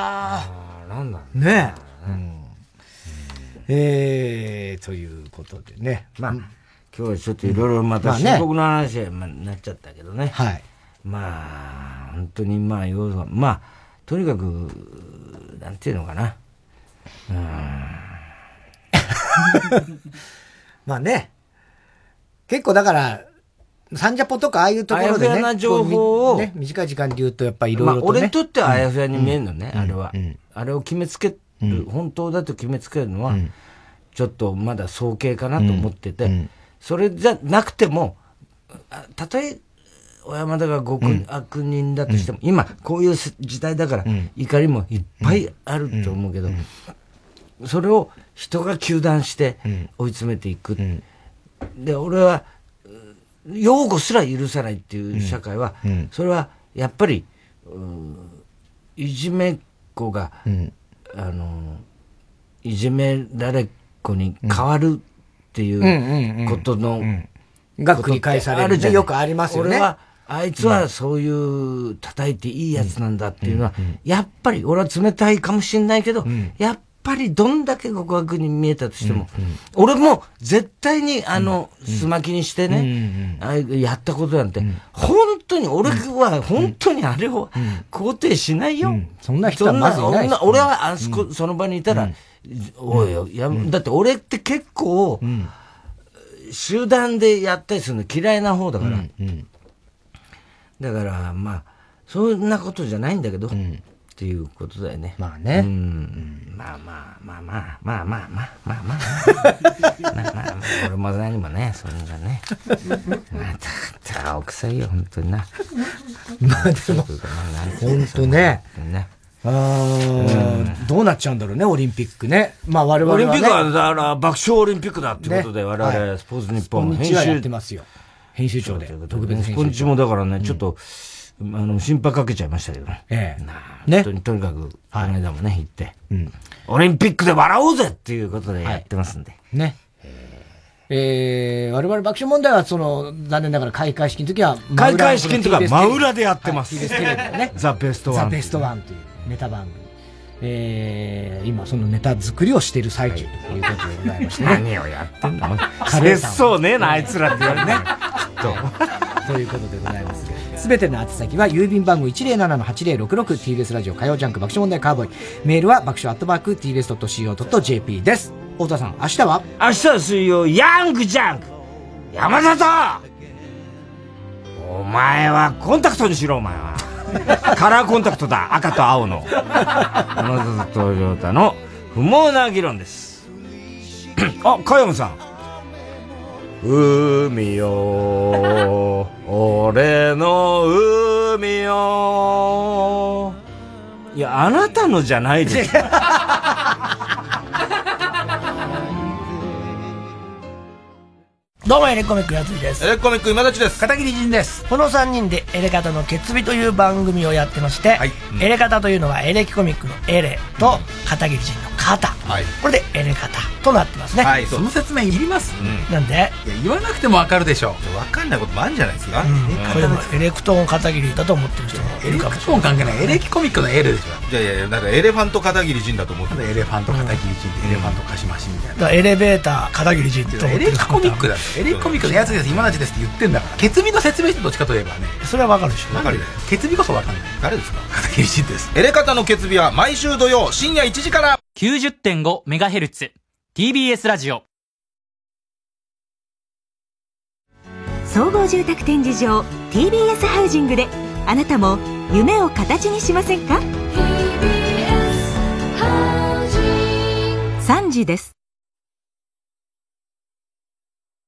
なんだねえ。うんえー、ということでね。まあ、今日はちょっといろいろまた深刻な話になっちゃったけどね。はい。まあ、本当にまあ、要素は、まあ、とにかく、なんていうのかな。まあね。結構だから、サンジャポとかああいうところでね。あやふやな情報をね、短い時間で言うとやっぱりいろいまあ、ろとね。俺にとってはあやふやに見えるのね、うんあれは、あれを決めつける、本当だと決めつけるのは、ちょっとまだ早計かなと思ってて、それじゃなくても、あたとえ、小山田が極悪人だとしても、今、こういう時代だから、怒りもいっぱいあると思うけど、それを人が糾弾して追い詰めていく。で、俺は、擁護すら許さないっていう社会は、それはやっぱり、うんいじめっ子が、あの、いじめられっ子に変わるっていうことの、が繰り返されるあるじゃんよくありますよね。俺は、あいつはそういう叩いていいやつなんだっていうのは、やっぱり俺は冷たいかもしれないけど、やっぱりどんだけ極悪に見えたとしても、俺も絶対にあの、すまきにしてね、ああいうやったことなんて、本当に俺は本当にあれを肯定しないよ。そんな人はまずいないそんな俺はあそこ、その場にいたら、おいよ、やだって俺って結構、集団でやったりするの嫌いな方だから。だから、まあ、そんなことじゃないんだけど、っていうことだよね。まあね。うん。まあまあまあまあ、まあまあまあ、まあまあ、まあまあまあ、俺も何もね、そんなね。また、た、青臭いよ、本当にな。まあでも、本当ね。ね。あーどうなっちゃうんだろうね、オリンピックね。まあ我々は、ね。オリンピックは、だから、爆笑オリンピックだってことで、ね我は々、いスポーツ日本スポニチはやってますよ。編集長で。特別スポニチ編集長。もだからね、ちょっと、あの、心配かけちゃいましたけどね。ええ。本当に、とにかく、この間もね、行って、オリンピックで笑おうぜっていうことでやってますんで。ね。えー、我々爆笑問題は、その、残念ながら開会式の時は、開会式の時は真裏でやってますはいね。ザベストワンザ・ベストワンというネタ番組。えー、今そのネタ作りをしている最中ということでございましてね。何をやってんのカレーさん節操ねえな、あいつらって言われるね。きっと。ということでございます。すべての宛先は郵便番号 107-8066TBS ラジオ火曜ジャンク爆笑問題カーボーイ。メールは爆笑アットマーク TBS.CO.JP です。太田さん、明日は？明日は水曜、ヤングジャンク山里お前はコンタクトにしろ、お前は。カラーコンタクトだ、赤と青の。山里亮太の不毛な議論です。あ、加山さん。海よ、俺の海よ。いや、あなたのじゃないです。どうもエレコミックやついです。エレコミック今立ちです。片桐仁です。この3人でエレカタの決日という番組をやってまして、エレカタというのはエレキコミックのエレと片桐仁の片。これでエレカタとなってますね。はい、その説明いりますなんで？いや言わなくてもわかるでしょ。わかんないこともあるんじゃないですか。これでもエレクトーン片桐だと思ってる人もいるかもしれない。関係ない。エレキコミックのエレでしょ。いやいやいや、だからエレファント片桐仁だと思ってエレファント片桐仁ってエレファントカシマシみたいだからエレベーター片桐仁と思ってるエレキコミックだよ。エレキコミックのやつです、今立ですって言ってんだから。決日の説明してどっちかといえばね。それはわかるでしょ。わかるよ。決日こそわかんない。誰ですか？片桐仁です。エレカタの決日は毎週土曜深夜1時から。90.5MHz TBS ラジオ。総合住宅展示場 TBS ハウジングであなたも夢を形にしませんか？3時です